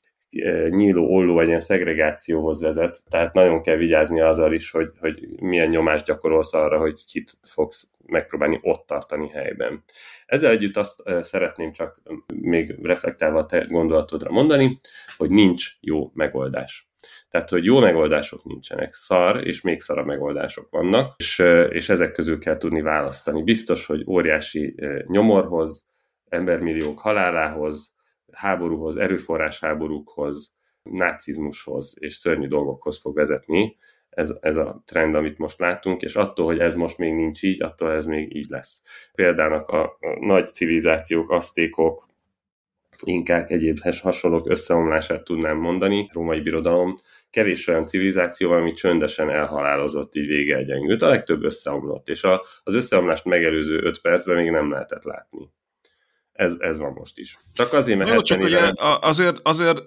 nyíló olló egy ilyen szegregációhoz vezet, tehát nagyon kell vigyázni azzal is, hogy, hogy milyen nyomást gyakorolsz arra, hogy kit fogsz megpróbálni ott tartani helyben. Ezzel együtt azt szeretném csak még reflektálva a te gondolatodra mondani, hogy nincs jó megoldás. Tehát, hogy jó megoldások nincsenek, szar és még szarabb megoldások vannak, és, és ezek közül kell tudni választani. Biztos, hogy óriási nyomorhoz, embermilliók halálához, háborúhoz, erőforrás háborúkhoz, nácizmushoz és szörnyű dolgokhoz fog vezetni ez, ez a trend, amit most látunk, és attól, hogy ez most még nincs így, attól ez még így lesz. Például a, a nagy civilizációk, asztékok, inkák, egyéb hasonlók összeomlását tudnám mondani, római birodalom, kevés olyan civilizáció ami csöndesen elhalálozott, így vége egyengült. A legtöbb összeomlott, és a, az összeomlást megelőző öt percben még nem lehetett látni ez, ez van most is. Csak azért, mert Jó, csak ugye azért, azért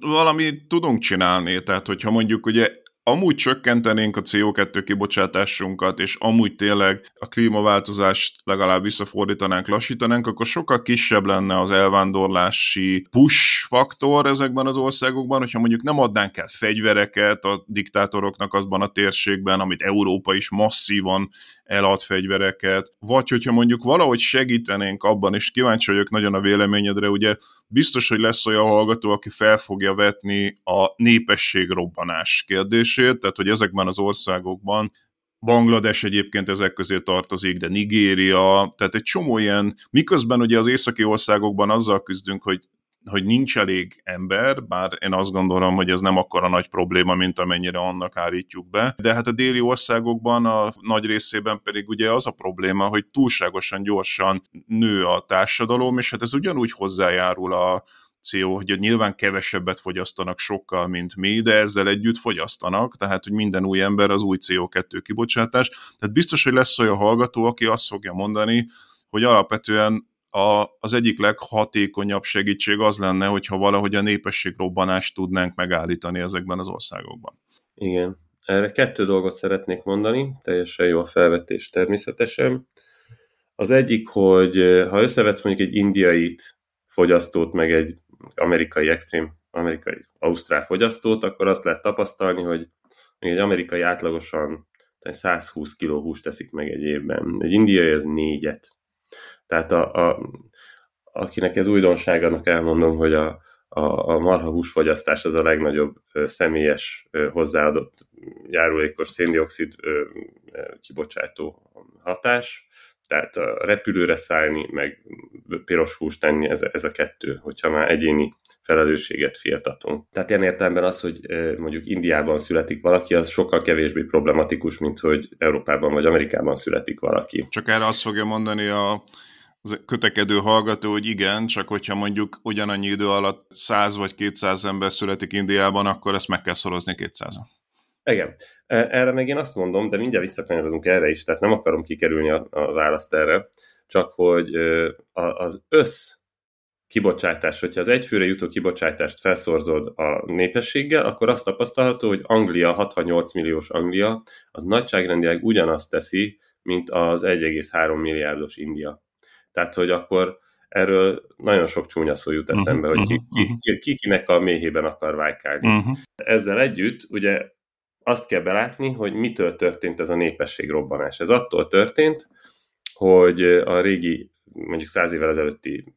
valami tudunk csinálni, tehát hogyha mondjuk ugye amúgy csökkentenénk a CO2 kibocsátásunkat, és amúgy tényleg a klímaváltozást legalább visszafordítanánk, lassítanánk, akkor sokkal kisebb lenne az elvándorlási push faktor ezekben az országokban, hogyha mondjuk nem adnánk el fegyvereket a diktátoroknak azban a térségben, amit Európa is masszívan elad fegyvereket, vagy hogyha mondjuk valahogy segítenénk abban, és kíváncsi vagyok nagyon a véleményedre, ugye biztos, hogy lesz olyan hallgató, aki fel fogja vetni a népességrobbanás kérdését, tehát hogy ezekben az országokban Banglades egyébként ezek közé tartozik, de Nigéria, tehát egy csomó ilyen, miközben ugye az északi országokban azzal küzdünk, hogy hogy nincs elég ember, bár én azt gondolom, hogy ez nem akkora nagy probléma, mint amennyire annak állítjuk be. De hát a déli országokban, a nagy részében pedig ugye az a probléma, hogy túlságosan gyorsan nő a társadalom, és hát ez ugyanúgy hozzájárul a, CO, hogy nyilván kevesebbet fogyasztanak sokkal, mint mi, de ezzel együtt fogyasztanak, tehát hogy minden új ember az új CO2 kibocsátás. Tehát biztos, hogy lesz olyan hallgató, aki azt fogja mondani, hogy alapvetően a, az egyik leghatékonyabb segítség az lenne, hogyha valahogy a népességrobbanást tudnánk megállítani ezekben az országokban. Igen. Erre kettő dolgot szeretnék mondani, teljesen jó a felvetés természetesen. Az egyik, hogy ha összevetsz mondjuk egy indiait fogyasztót, meg egy amerikai extrém, amerikai ausztrál fogyasztót, akkor azt lehet tapasztalni, hogy egy amerikai átlagosan 120 kg húst teszik meg egy évben. Egy indiai ez négyet. Tehát a, a, akinek ez újdonság, annak elmondom, hogy a, a, a marha húsfogyasztás az a legnagyobb személyes hozzáadott járulékos széndiokszid kibocsátó hatás, tehát a repülőre szállni, meg piros húst tenni, ez, ez a kettő, hogyha már egyéni felelősséget fiatatunk. Tehát ilyen értelemben az, hogy mondjuk Indiában születik valaki, az sokkal kevésbé problematikus, mint hogy Európában vagy Amerikában születik valaki. Csak erre azt fogja mondani a kötekedő hallgató, hogy igen, csak hogyha mondjuk ugyanannyi idő alatt 100 vagy 200 ember születik Indiában, akkor ezt meg kell szorozni 200 -a. Igen. E, erre meg én azt mondom, de mindjárt visszakanyarodunk erre is, tehát nem akarom kikerülni a, a választ erre, csak hogy az össz kibocsátás, hogyha az egyfőre jutó kibocsátást felszorzod a népességgel, akkor azt tapasztalható, hogy Anglia, 68 milliós Anglia, az nagyságrendileg ugyanazt teszi, mint az 1,3 milliárdos India. Tehát, hogy akkor erről nagyon sok csúnya szó jut eszembe, uh-huh, hogy ki, ki, ki, ki kinek a méhében akar vájkálni. Uh-huh. Ezzel együtt ugye azt kell belátni, hogy mitől történt ez a népesség robbanás. Ez attól történt, hogy a régi, mondjuk száz évvel ezelőtti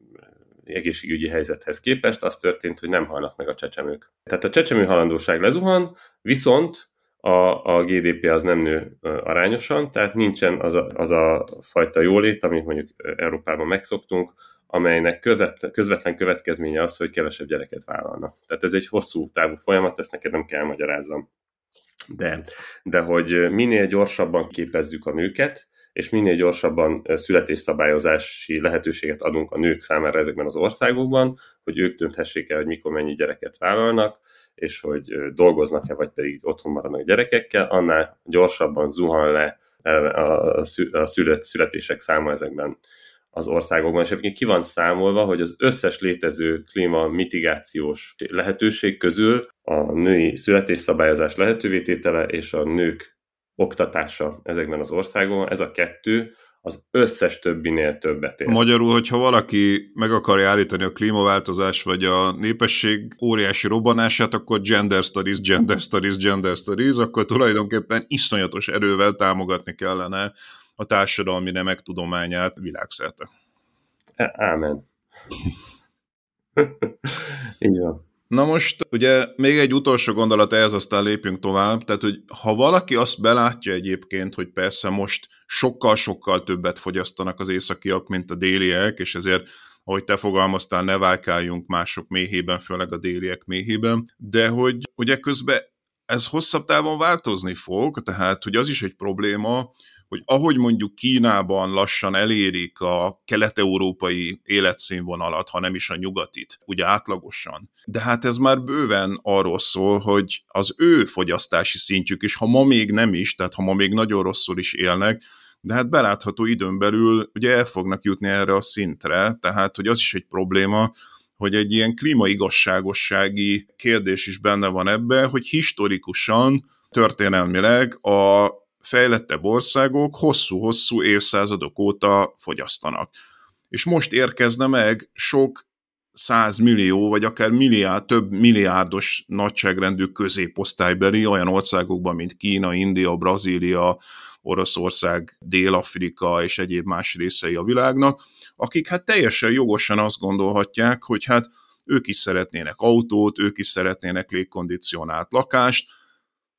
egészségügyi helyzethez képest az történt, hogy nem halnak meg a csecsemők. Tehát a csecsemő halandóság lezuhan, viszont a, a GDP az nem nő arányosan, tehát nincsen az a, az a fajta jólét, amit mondjuk Európában megszoktunk, amelynek követ, közvetlen következménye az, hogy kevesebb gyereket vállalnak. Tehát ez egy hosszú távú folyamat, ezt neked nem kell magyarázzam. De, de hogy minél gyorsabban képezzük a nőket, és minél gyorsabban születésszabályozási lehetőséget adunk a nők számára ezekben az országokban, hogy ők dönthessék el, hogy mikor mennyi gyereket vállalnak, és hogy dolgoznak-e, vagy pedig otthon maradnak gyerekekkel, annál gyorsabban zuhan le a születések száma ezekben az országokban, és egyébként ki van számolva, hogy az összes létező klíma mitigációs lehetőség közül a női születésszabályozás lehetővé tétele és a nők oktatása ezekben az országokban, ez a kettő az összes többinél többet ér. Magyarul, hogyha valaki meg akarja állítani a klímaváltozás vagy a népesség óriási robbanását, akkor gender studies, gender studies, gender studies, akkor tulajdonképpen iszonyatos erővel támogatni kellene a társadalmi nemek tudományát világszerte. Ámen. (laughs) Így van. Na most ugye még egy utolsó gondolat ehhez, aztán lépjünk tovább. Tehát, hogy ha valaki azt belátja egyébként, hogy persze most sokkal-sokkal többet fogyasztanak az északiak, mint a déliek, és ezért ahogy te fogalmaztál, ne válkáljunk mások méhében, főleg a déliek méhében, de hogy ugye közben ez hosszabb távon változni fog, tehát hogy az is egy probléma, hogy ahogy mondjuk Kínában lassan elérik a kelet-európai életszínvonalat, ha nem is a nyugatit, ugye átlagosan. De hát ez már bőven arról szól, hogy az ő fogyasztási szintjük is, ha ma még nem is, tehát ha ma még nagyon rosszul is élnek, de hát belátható időn belül ugye el fognak jutni erre a szintre, tehát hogy az is egy probléma, hogy egy ilyen klímaigazságossági kérdés is benne van ebbe, hogy historikusan, történelmileg a fejlettebb országok hosszú-hosszú évszázadok óta fogyasztanak. És most érkezne meg sok millió, vagy akár milliárd, több milliárdos nagyságrendű középosztálybeli olyan országokban, mint Kína, India, Brazília, Oroszország, Dél-Afrika és egyéb más részei a világnak, akik hát teljesen jogosan azt gondolhatják, hogy hát ők is szeretnének autót, ők is szeretnének légkondicionált lakást,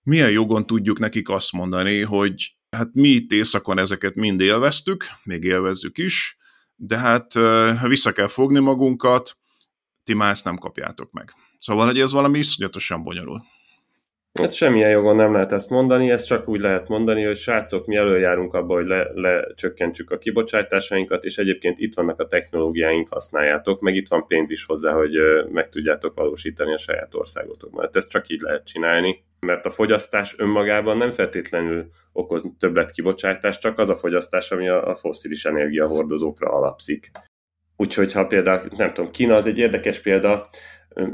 milyen jogon tudjuk nekik azt mondani, hogy hát mi itt éjszakon ezeket mind élveztük, még élvezzük is, de hát vissza kell fogni magunkat, ti már ezt nem kapjátok meg. Szóval, hogy ez valami iszonyatosan bonyolult. Hát semmilyen jogon nem lehet ezt mondani, ezt csak úgy lehet mondani, hogy srácok, mi előjárunk abba, hogy le, lecsökkentsük a kibocsátásainkat, és egyébként itt vannak a technológiáink, használjátok, meg itt van pénz is hozzá, hogy meg tudjátok valósítani a saját országotokban. Hát ezt csak így lehet csinálni, mert a fogyasztás önmagában nem feltétlenül okoz többlet kibocsátást, csak az a fogyasztás, ami a, a fosszilis energiahordozókra alapszik. Úgyhogy ha például, nem tudom, Kína az egy érdekes példa,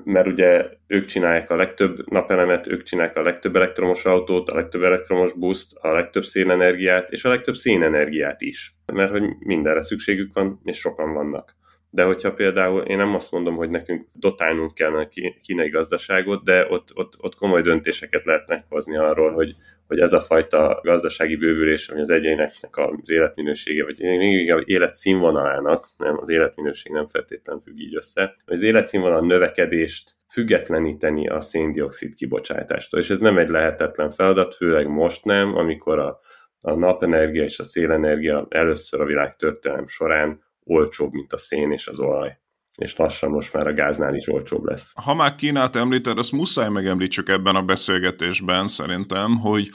mert ugye ők csinálják a legtöbb napelemet, ők csinálják a legtöbb elektromos autót, a legtöbb elektromos buszt, a legtöbb szénenergiát, és a legtöbb szénenergiát is. Mert hogy mindenre szükségük van, és sokan vannak. De hogyha például, én nem azt mondom, hogy nekünk dotálnunk kellene a kínai gazdaságot, de ott, ott, ott komoly döntéseket lehetnek hozni arról, hogy, hogy ez a fajta gazdasági bővülés, ami az egyéneknek az életminősége, vagy még az életszínvonalának, nem, az életminőség nem feltétlenül függ így össze, hogy az életszínvonal növekedést függetleníteni a széndiokszid kibocsátástól. És ez nem egy lehetetlen feladat, főleg most nem, amikor a, a napenergia és a szélenergia először a világ történelem során olcsóbb, mint a szén és az olaj és lassan most már a gáznál is olcsóbb lesz. Ha már Kínát említed, azt muszáj megemlítsük ebben a beszélgetésben szerintem, hogy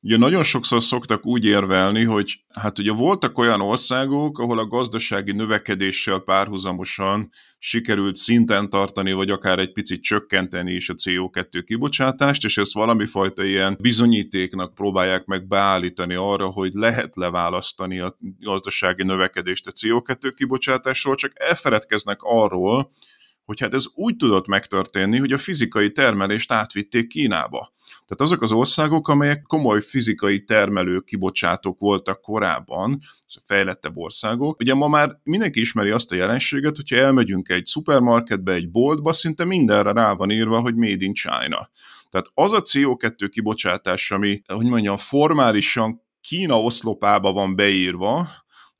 Ugye nagyon sokszor szoktak úgy érvelni, hogy hát ugye voltak olyan országok, ahol a gazdasági növekedéssel párhuzamosan sikerült szinten tartani, vagy akár egy picit csökkenteni is a CO2 kibocsátást, és ezt valami fajta ilyen bizonyítéknak próbálják meg beállítani arra, hogy lehet leválasztani a gazdasági növekedést a CO2 kibocsátásról, csak elfeledkeznek arról, hogy hát ez úgy tudott megtörténni, hogy a fizikai termelést átvitték Kínába. Tehát azok az országok, amelyek komoly fizikai termelő kibocsátók voltak korábban, a fejlettebb országok, ugye ma már mindenki ismeri azt a jelenséget, hogyha elmegyünk egy szupermarketbe, egy boltba, szinte mindenre rá van írva, hogy Made in China. Tehát az a CO2 kibocsátás, ami, hogy mondjam, formálisan Kína oszlopába van beírva,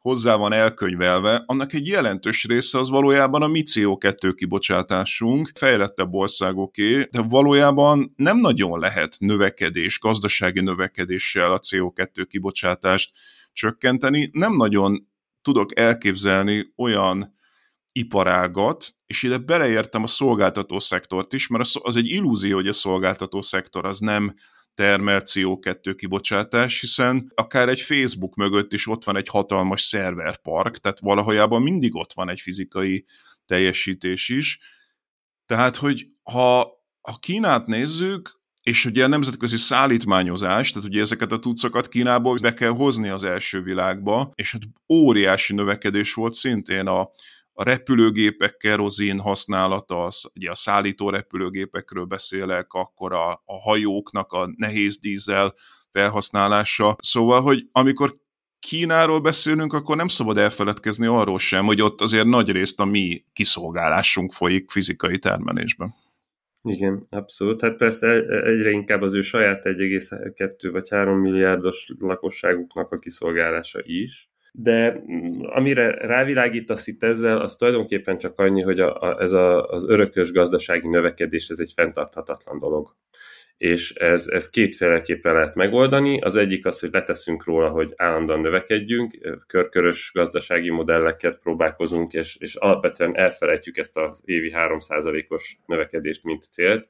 hozzá van elkönyvelve, annak egy jelentős része az valójában a mi CO2 kibocsátásunk, fejlettebb országoké, de valójában nem nagyon lehet növekedés, gazdasági növekedéssel a CO2 kibocsátást csökkenteni. Nem nagyon tudok elképzelni olyan iparágat, és ide beleértem a szolgáltató szektort is, mert az egy illúzió, hogy a szolgáltató szektor az nem termel CO2 kibocsátás, hiszen akár egy Facebook mögött is ott van egy hatalmas szerverpark, tehát valahojában mindig ott van egy fizikai teljesítés is. Tehát, hogy ha a Kínát nézzük, és ugye a nemzetközi szállítmányozás, tehát ugye ezeket a tudszokat Kínából be kell hozni az első világba, és hát óriási növekedés volt szintén a a repülőgépek kerozin használata, az, ugye a szállító repülőgépekről beszélek, akkor a, a hajóknak a nehéz dízel felhasználása. Szóval, hogy amikor Kínáról beszélünk, akkor nem szabad elfeledkezni arról sem, hogy ott azért nagy részt a mi kiszolgálásunk folyik fizikai termelésben. Igen, abszolút. Hát persze egyre inkább az ő saját 1,2 vagy 3 milliárdos lakosságuknak a kiszolgálása is de amire rávilágítasz itt ezzel, az tulajdonképpen csak annyi, hogy a, a, ez a, az örökös gazdasági növekedés, ez egy fenntarthatatlan dolog és ez, ez kétféleképpen lehet megoldani. Az egyik az, hogy leteszünk róla, hogy állandóan növekedjünk, körkörös gazdasági modelleket próbálkozunk, és, és alapvetően elfelejtjük ezt az évi 3%-os növekedést, mint célt,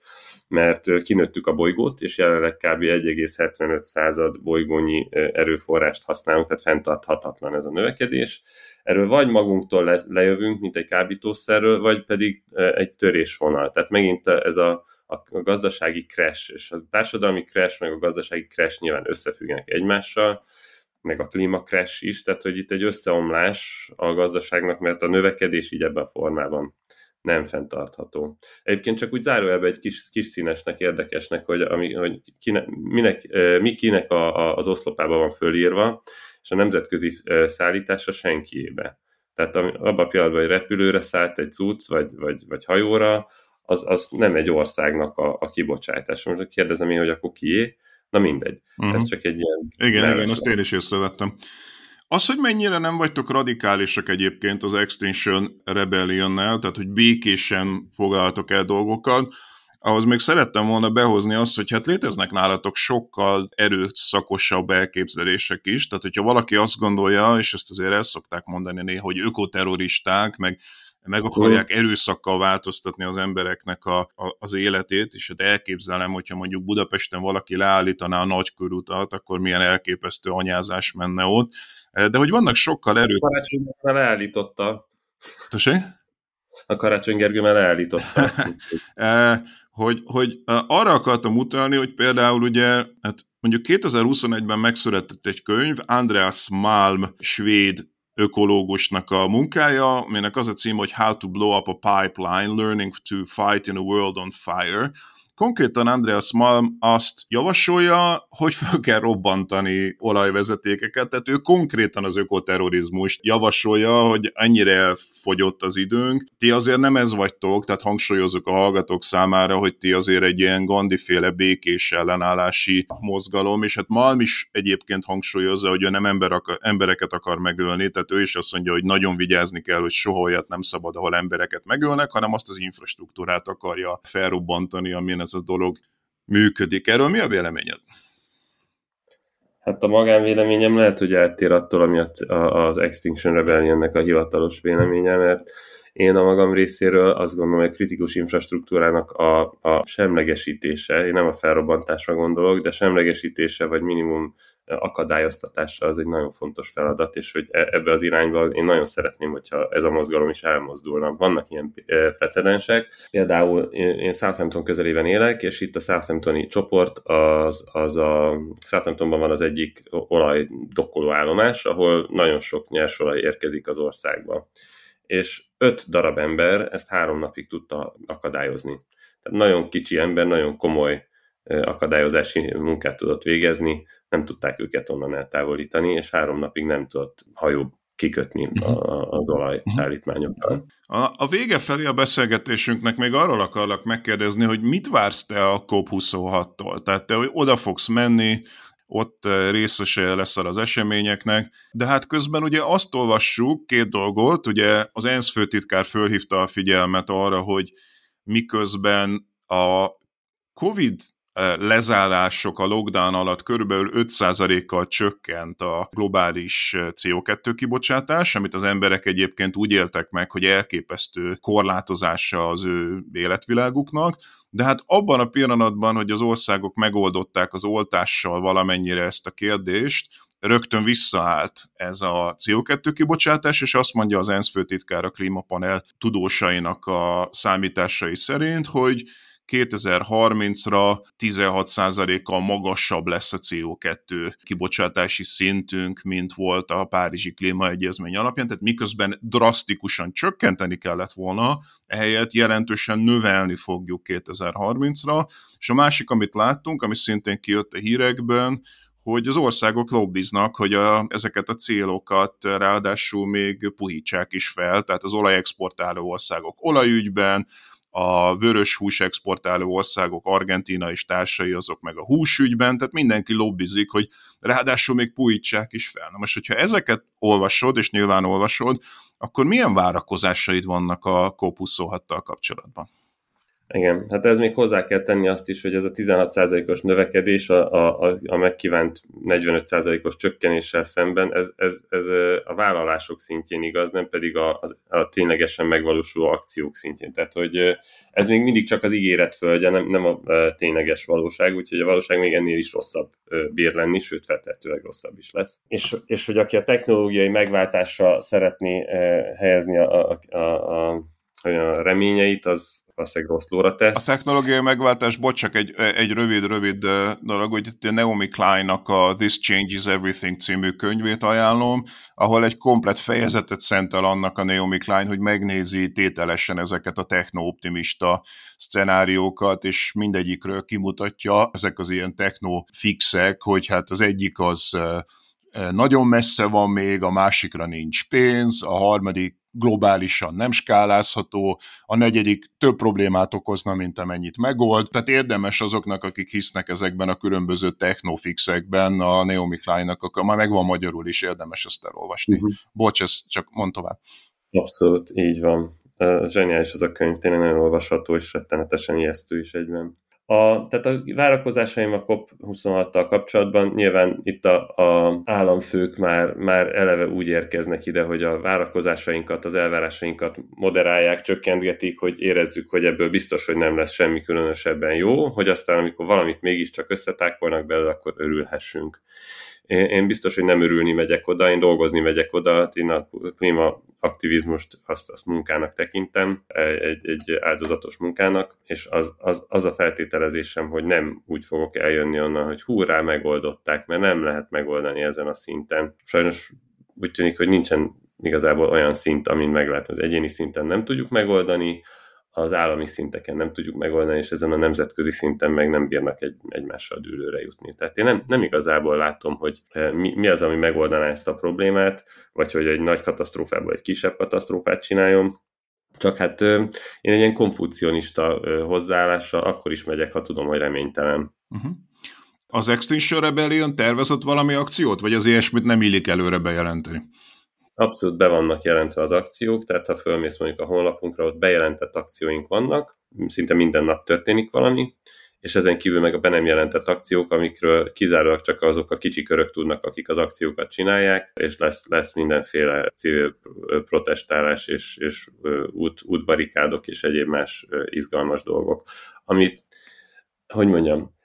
mert kinőttük a bolygót, és jelenleg kb. 1,75 század bolygónyi erőforrást használunk, tehát fenntarthatatlan ez a növekedés. Erről vagy magunktól le, lejövünk, mint egy kábítószerről, vagy pedig egy törésvonal. Tehát megint ez a a gazdasági crash, és a társadalmi crash, meg a gazdasági crash nyilván összefüggnek egymással, meg a klíma crash is, tehát hogy itt egy összeomlás a gazdaságnak, mert a növekedés így ebben a formában nem fenntartható. Egyébként csak úgy zárójelben egy kis, kis színesnek, érdekesnek, hogy, ami, hogy kine, minek, mi kinek a, a, az oszlopában van fölírva, és a nemzetközi szállítása senkiébe. Tehát abban a pillanatban, hogy repülőre szállt egy cucc, vagy, vagy, vagy hajóra, az, az nem egy országnak a, a kibocsátása. Most kérdezem én, hogy akkor kié? Na mindegy. Uh-huh. Ez csak egy ilyen... Igen, igen, azt én is észrevettem. Az, hogy mennyire nem vagytok radikálisak egyébként az Extinction Rebellion-nel, tehát hogy békésen foglaltok el dolgokat, ahhoz még szerettem volna behozni azt, hogy hát léteznek nálatok sokkal erőszakosabb elképzelések is, tehát hogyha valaki azt gondolja, és ezt azért el szokták mondani néha, hogy ökoterroristák, meg meg akarják erőszakkal változtatni az embereknek a, a, az életét, és hát elképzelem, hogyha mondjuk Budapesten valaki leállítaná a nagykörutat, akkor milyen elképesztő anyázás menne ott. De hogy vannak sokkal erőt... A Karácsony már leállította. Tessék? A Karácsony Gergő már leállította. (laughs) E, hogy, hogy arra akartam utalni, hogy például ugye, hát mondjuk 2021-ben megszületett egy könyv, Andreas Malm, svéd ökológusnak a munkája, aminek az a cím, hogy How to Blow Up a Pipeline, Learning to Fight in a World on Fire, Konkrétan Andreas Malm azt javasolja, hogy fel kell robbantani olajvezetékeket, tehát ő konkrétan az ökoterrorizmust javasolja, hogy ennyire elfogyott az időnk. Ti azért nem ez vagytok, tehát hangsúlyozok a hallgatók számára, hogy ti azért egy ilyen Gandhi-féle békés ellenállási mozgalom, és hát Malm is egyébként hangsúlyozza, hogy ő nem ember akar, embereket akar megölni, tehát ő is azt mondja, hogy nagyon vigyázni kell, hogy soha olyat nem szabad, ahol embereket megölnek, hanem azt az infrastruktúrát akarja felrobbantani, amin ez a dolog működik. Erről mi a véleményed? Hát a magánvéleményem lehet, hogy eltér attól, ami az Extinction Rebellionnek a hivatalos véleménye, mert én a magam részéről azt gondolom, hogy a kritikus infrastruktúrának a, a semlegesítése, én nem a felrobbantásra gondolok, de semlegesítése vagy minimum akadályoztatása az egy nagyon fontos feladat, és hogy e, ebbe az irányba én nagyon szeretném, hogyha ez a mozgalom is elmozdulna. Vannak ilyen e, precedensek, például én Southampton közelében élek, és itt a Southamptoni csoport, az, az a Southamptonban van az egyik olaj állomás, ahol nagyon sok nyersolaj érkezik az országba és öt darab ember ezt három napig tudta akadályozni. Tehát nagyon kicsi ember, nagyon komoly akadályozási munkát tudott végezni, nem tudták őket onnan eltávolítani, és három napig nem tudott hajó kikötni uh-huh. az olajszállítmányokkal. A, a vége felé a beszélgetésünknek még arról akarlak megkérdezni, hogy mit vársz te a COP26-tól? Tehát te hogy oda fogsz menni, ott részese leszel az eseményeknek, de hát közben ugye azt olvassuk, két dolgot, ugye az ENSZ főtitkár fölhívta a figyelmet arra, hogy miközben a COVID lezárások a lockdown alatt körülbelül 5%-kal csökkent a globális CO2 kibocsátás, amit az emberek egyébként úgy éltek meg, hogy elképesztő korlátozása az ő életviláguknak, de hát abban a pillanatban, hogy az országok megoldották az oltással valamennyire ezt a kérdést, rögtön visszaállt ez a CO2 kibocsátás, és azt mondja az ENSZ főtitkár a klímapanel tudósainak a számításai szerint, hogy 2030-ra 16%-kal magasabb lesz a CO2 kibocsátási szintünk, mint volt a Párizsi Klímaegyezmény alapján, tehát miközben drasztikusan csökkenteni kellett volna, ehelyett jelentősen növelni fogjuk 2030-ra, és a másik, amit láttunk, ami szintén kijött a hírekben, hogy az országok lobbiznak, hogy a, ezeket a célokat ráadásul még puhítsák is fel, tehát az olajexportáló országok olajügyben, a vörös hús exportáló országok, Argentina és társai, azok meg a húsügyben, tehát mindenki lobbizik, hogy ráadásul még pujítsák is fel. Na most, hogyha ezeket olvasod, és nyilván olvasod, akkor milyen várakozásaid vannak a COP26-tal kapcsolatban? Igen, hát ez még hozzá kell tenni azt is, hogy ez a 16%-os növekedés a, a, a megkívánt 45%-os csökkenéssel szemben, ez, ez, ez a vállalások szintjén igaz, nem pedig a, a, a ténylegesen megvalósuló akciók szintjén. Tehát, hogy ez még mindig csak az ígéret földje, nem, nem a tényleges valóság, úgyhogy a valóság még ennél is rosszabb bír lenni, sőt, feltehetőleg rosszabb is lesz. És, és hogy aki a technológiai megváltásra szeretné helyezni a, a, a, a a reményeit, az, valószínűleg rossz lóra tesz. A technológiai megváltás, bocs, csak egy, egy rövid-rövid dolog, hogy Naomi Klein-nak a This Changes Everything című könyvét ajánlom, ahol egy komplet fejezetet szentel annak a Naomi Klein, hogy megnézi tételesen ezeket a techno-optimista szcenáriókat, és mindegyikről kimutatja ezek az ilyen techno-fixek, hogy hát az egyik az nagyon messze van még, a másikra nincs pénz, a harmadik globálisan nem skálázható, a negyedik több problémát okozna, mint amennyit megold. Tehát érdemes azoknak, akik hisznek ezekben a különböző technofixekben, a Naomi Klein-nak, akkor már megvan magyarul is, érdemes ezt elolvasni. Uh-huh. Bocs, ezt csak mond tovább. Abszolút, így van. Zseniális az a könyv, tényleg nagyon olvasható és rettenetesen ijesztő is egyben. A, tehát a várakozásaim a COP26-tal kapcsolatban nyilván itt a, a államfők már, már eleve úgy érkeznek ide, hogy a várakozásainkat, az elvárásainkat moderálják, csökkentgetik, hogy érezzük, hogy ebből biztos, hogy nem lesz semmi különösebben jó, hogy aztán amikor valamit mégiscsak összetákolnak belőle, akkor örülhessünk én, én biztos, hogy nem örülni megyek oda, én dolgozni megyek oda, én a klímaaktivizmust azt, azt munkának tekintem, egy, egy áldozatos munkának, és az, az, az a feltételezésem, hogy nem úgy fogok eljönni onnan, hogy hurrá, megoldották, mert nem lehet megoldani ezen a szinten. Sajnos úgy tűnik, hogy nincsen igazából olyan szint, amin meg lehet, az egyéni szinten nem tudjuk megoldani, az állami szinteken nem tudjuk megoldani, és ezen a nemzetközi szinten meg nem bírnak egy, egymással dűlőre jutni. Tehát én nem, nem igazából látom, hogy eh, mi, mi az, ami megoldaná ezt a problémát, vagy hogy egy nagy katasztrófából egy kisebb katasztrófát csináljon, csak hát én egy ilyen konfucionista hozzáállással akkor is megyek, ha tudom, hogy reménytelen. Uh-huh. Az Extinction Rebellion tervezett valami akciót, vagy az ilyesmit nem illik előre bejelenteni? Abszolút be vannak jelentve az akciók, tehát ha fölmész mondjuk a honlapunkra, ott bejelentett akcióink vannak, szinte minden nap történik valami, és ezen kívül meg a be nem jelentett akciók, amikről kizárólag csak azok a kicsi körök tudnak, akik az akciókat csinálják, és lesz, lesz mindenféle civil protestálás és, és út, útbarikádok és egyéb más izgalmas dolgok, amit, hogy mondjam,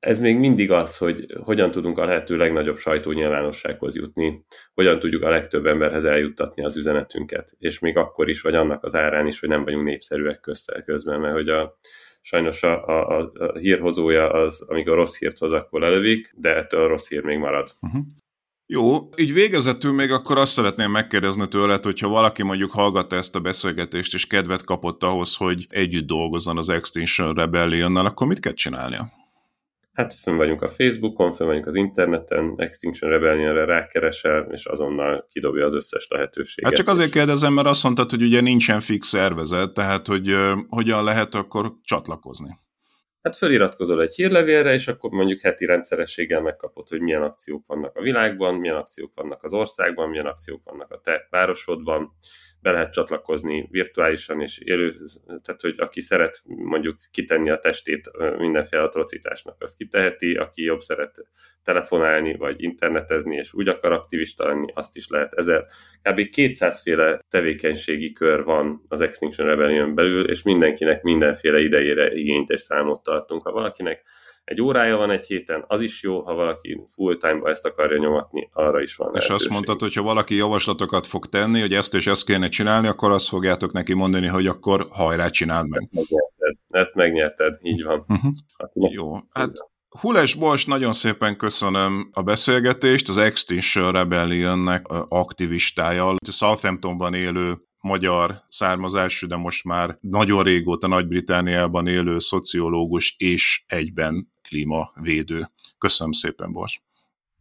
ez még mindig az, hogy hogyan tudunk a lehető legnagyobb sajtónyilvánossághoz jutni, hogyan tudjuk a legtöbb emberhez eljuttatni az üzenetünket, és még akkor is, vagy annak az árán is, hogy nem vagyunk népszerűek közben, mert hogy a, sajnos a, a, a hírhozója az, amikor rossz hírt hoz, akkor lelövik, de ettől a rossz hír még marad. Uh-huh. Jó, így végezetül még akkor azt szeretném megkérdezni tőled, hogyha valaki mondjuk hallgatta ezt a beszélgetést, és kedvet kapott ahhoz, hogy együtt dolgozzon az Extinction Rebellion-nal, akkor mit kell csinálnia? Hát fönn vagyunk a Facebookon, fönn vagyunk az interneten, Extinction Rebellionre rákeresel, és azonnal kidobja az összes lehetőséget. Hát csak azért kérdezem, mert azt mondtad, hogy ugye nincsen fix szervezet, tehát hogy uh, hogyan lehet akkor csatlakozni? Hát feliratkozol egy hírlevélre, és akkor mondjuk heti rendszerességgel megkapod, hogy milyen akciók vannak a világban, milyen akciók vannak az országban, milyen akciók vannak a te városodban, be lehet csatlakozni virtuálisan és élő, tehát hogy aki szeret mondjuk kitenni a testét mindenféle atrocitásnak, az kiteheti, aki jobb szeret telefonálni, vagy internetezni, és úgy akar aktivista lenni, azt is lehet. Ezer, kb. 200 féle tevékenységi kör van az Extinction Rebellion belül, és mindenkinek mindenféle idejére igényt és számot tartunk. Ha valakinek egy órája van egy héten, az is jó, ha valaki full time-ba ezt akarja nyomatni, arra is van És azt mondtad, hogy ha valaki javaslatokat fog tenni, hogy ezt és ezt kéne csinálni, akkor azt fogjátok neki mondani, hogy akkor hajrá, csináld meg. Megnyerted. Ezt megnyerted, így van. Uh-huh. Jó, hát Hules Bors, nagyon szépen köszönöm a beszélgetést, az Extinction Rebellionnek aktivistája, Southamptonban élő magyar származású, de most már nagyon régóta Nagy-Britániában élő szociológus és egyben klímavédő. Köszönöm szépen, Bors.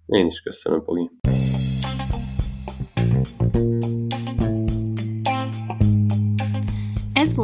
Én is köszönöm, Pogi.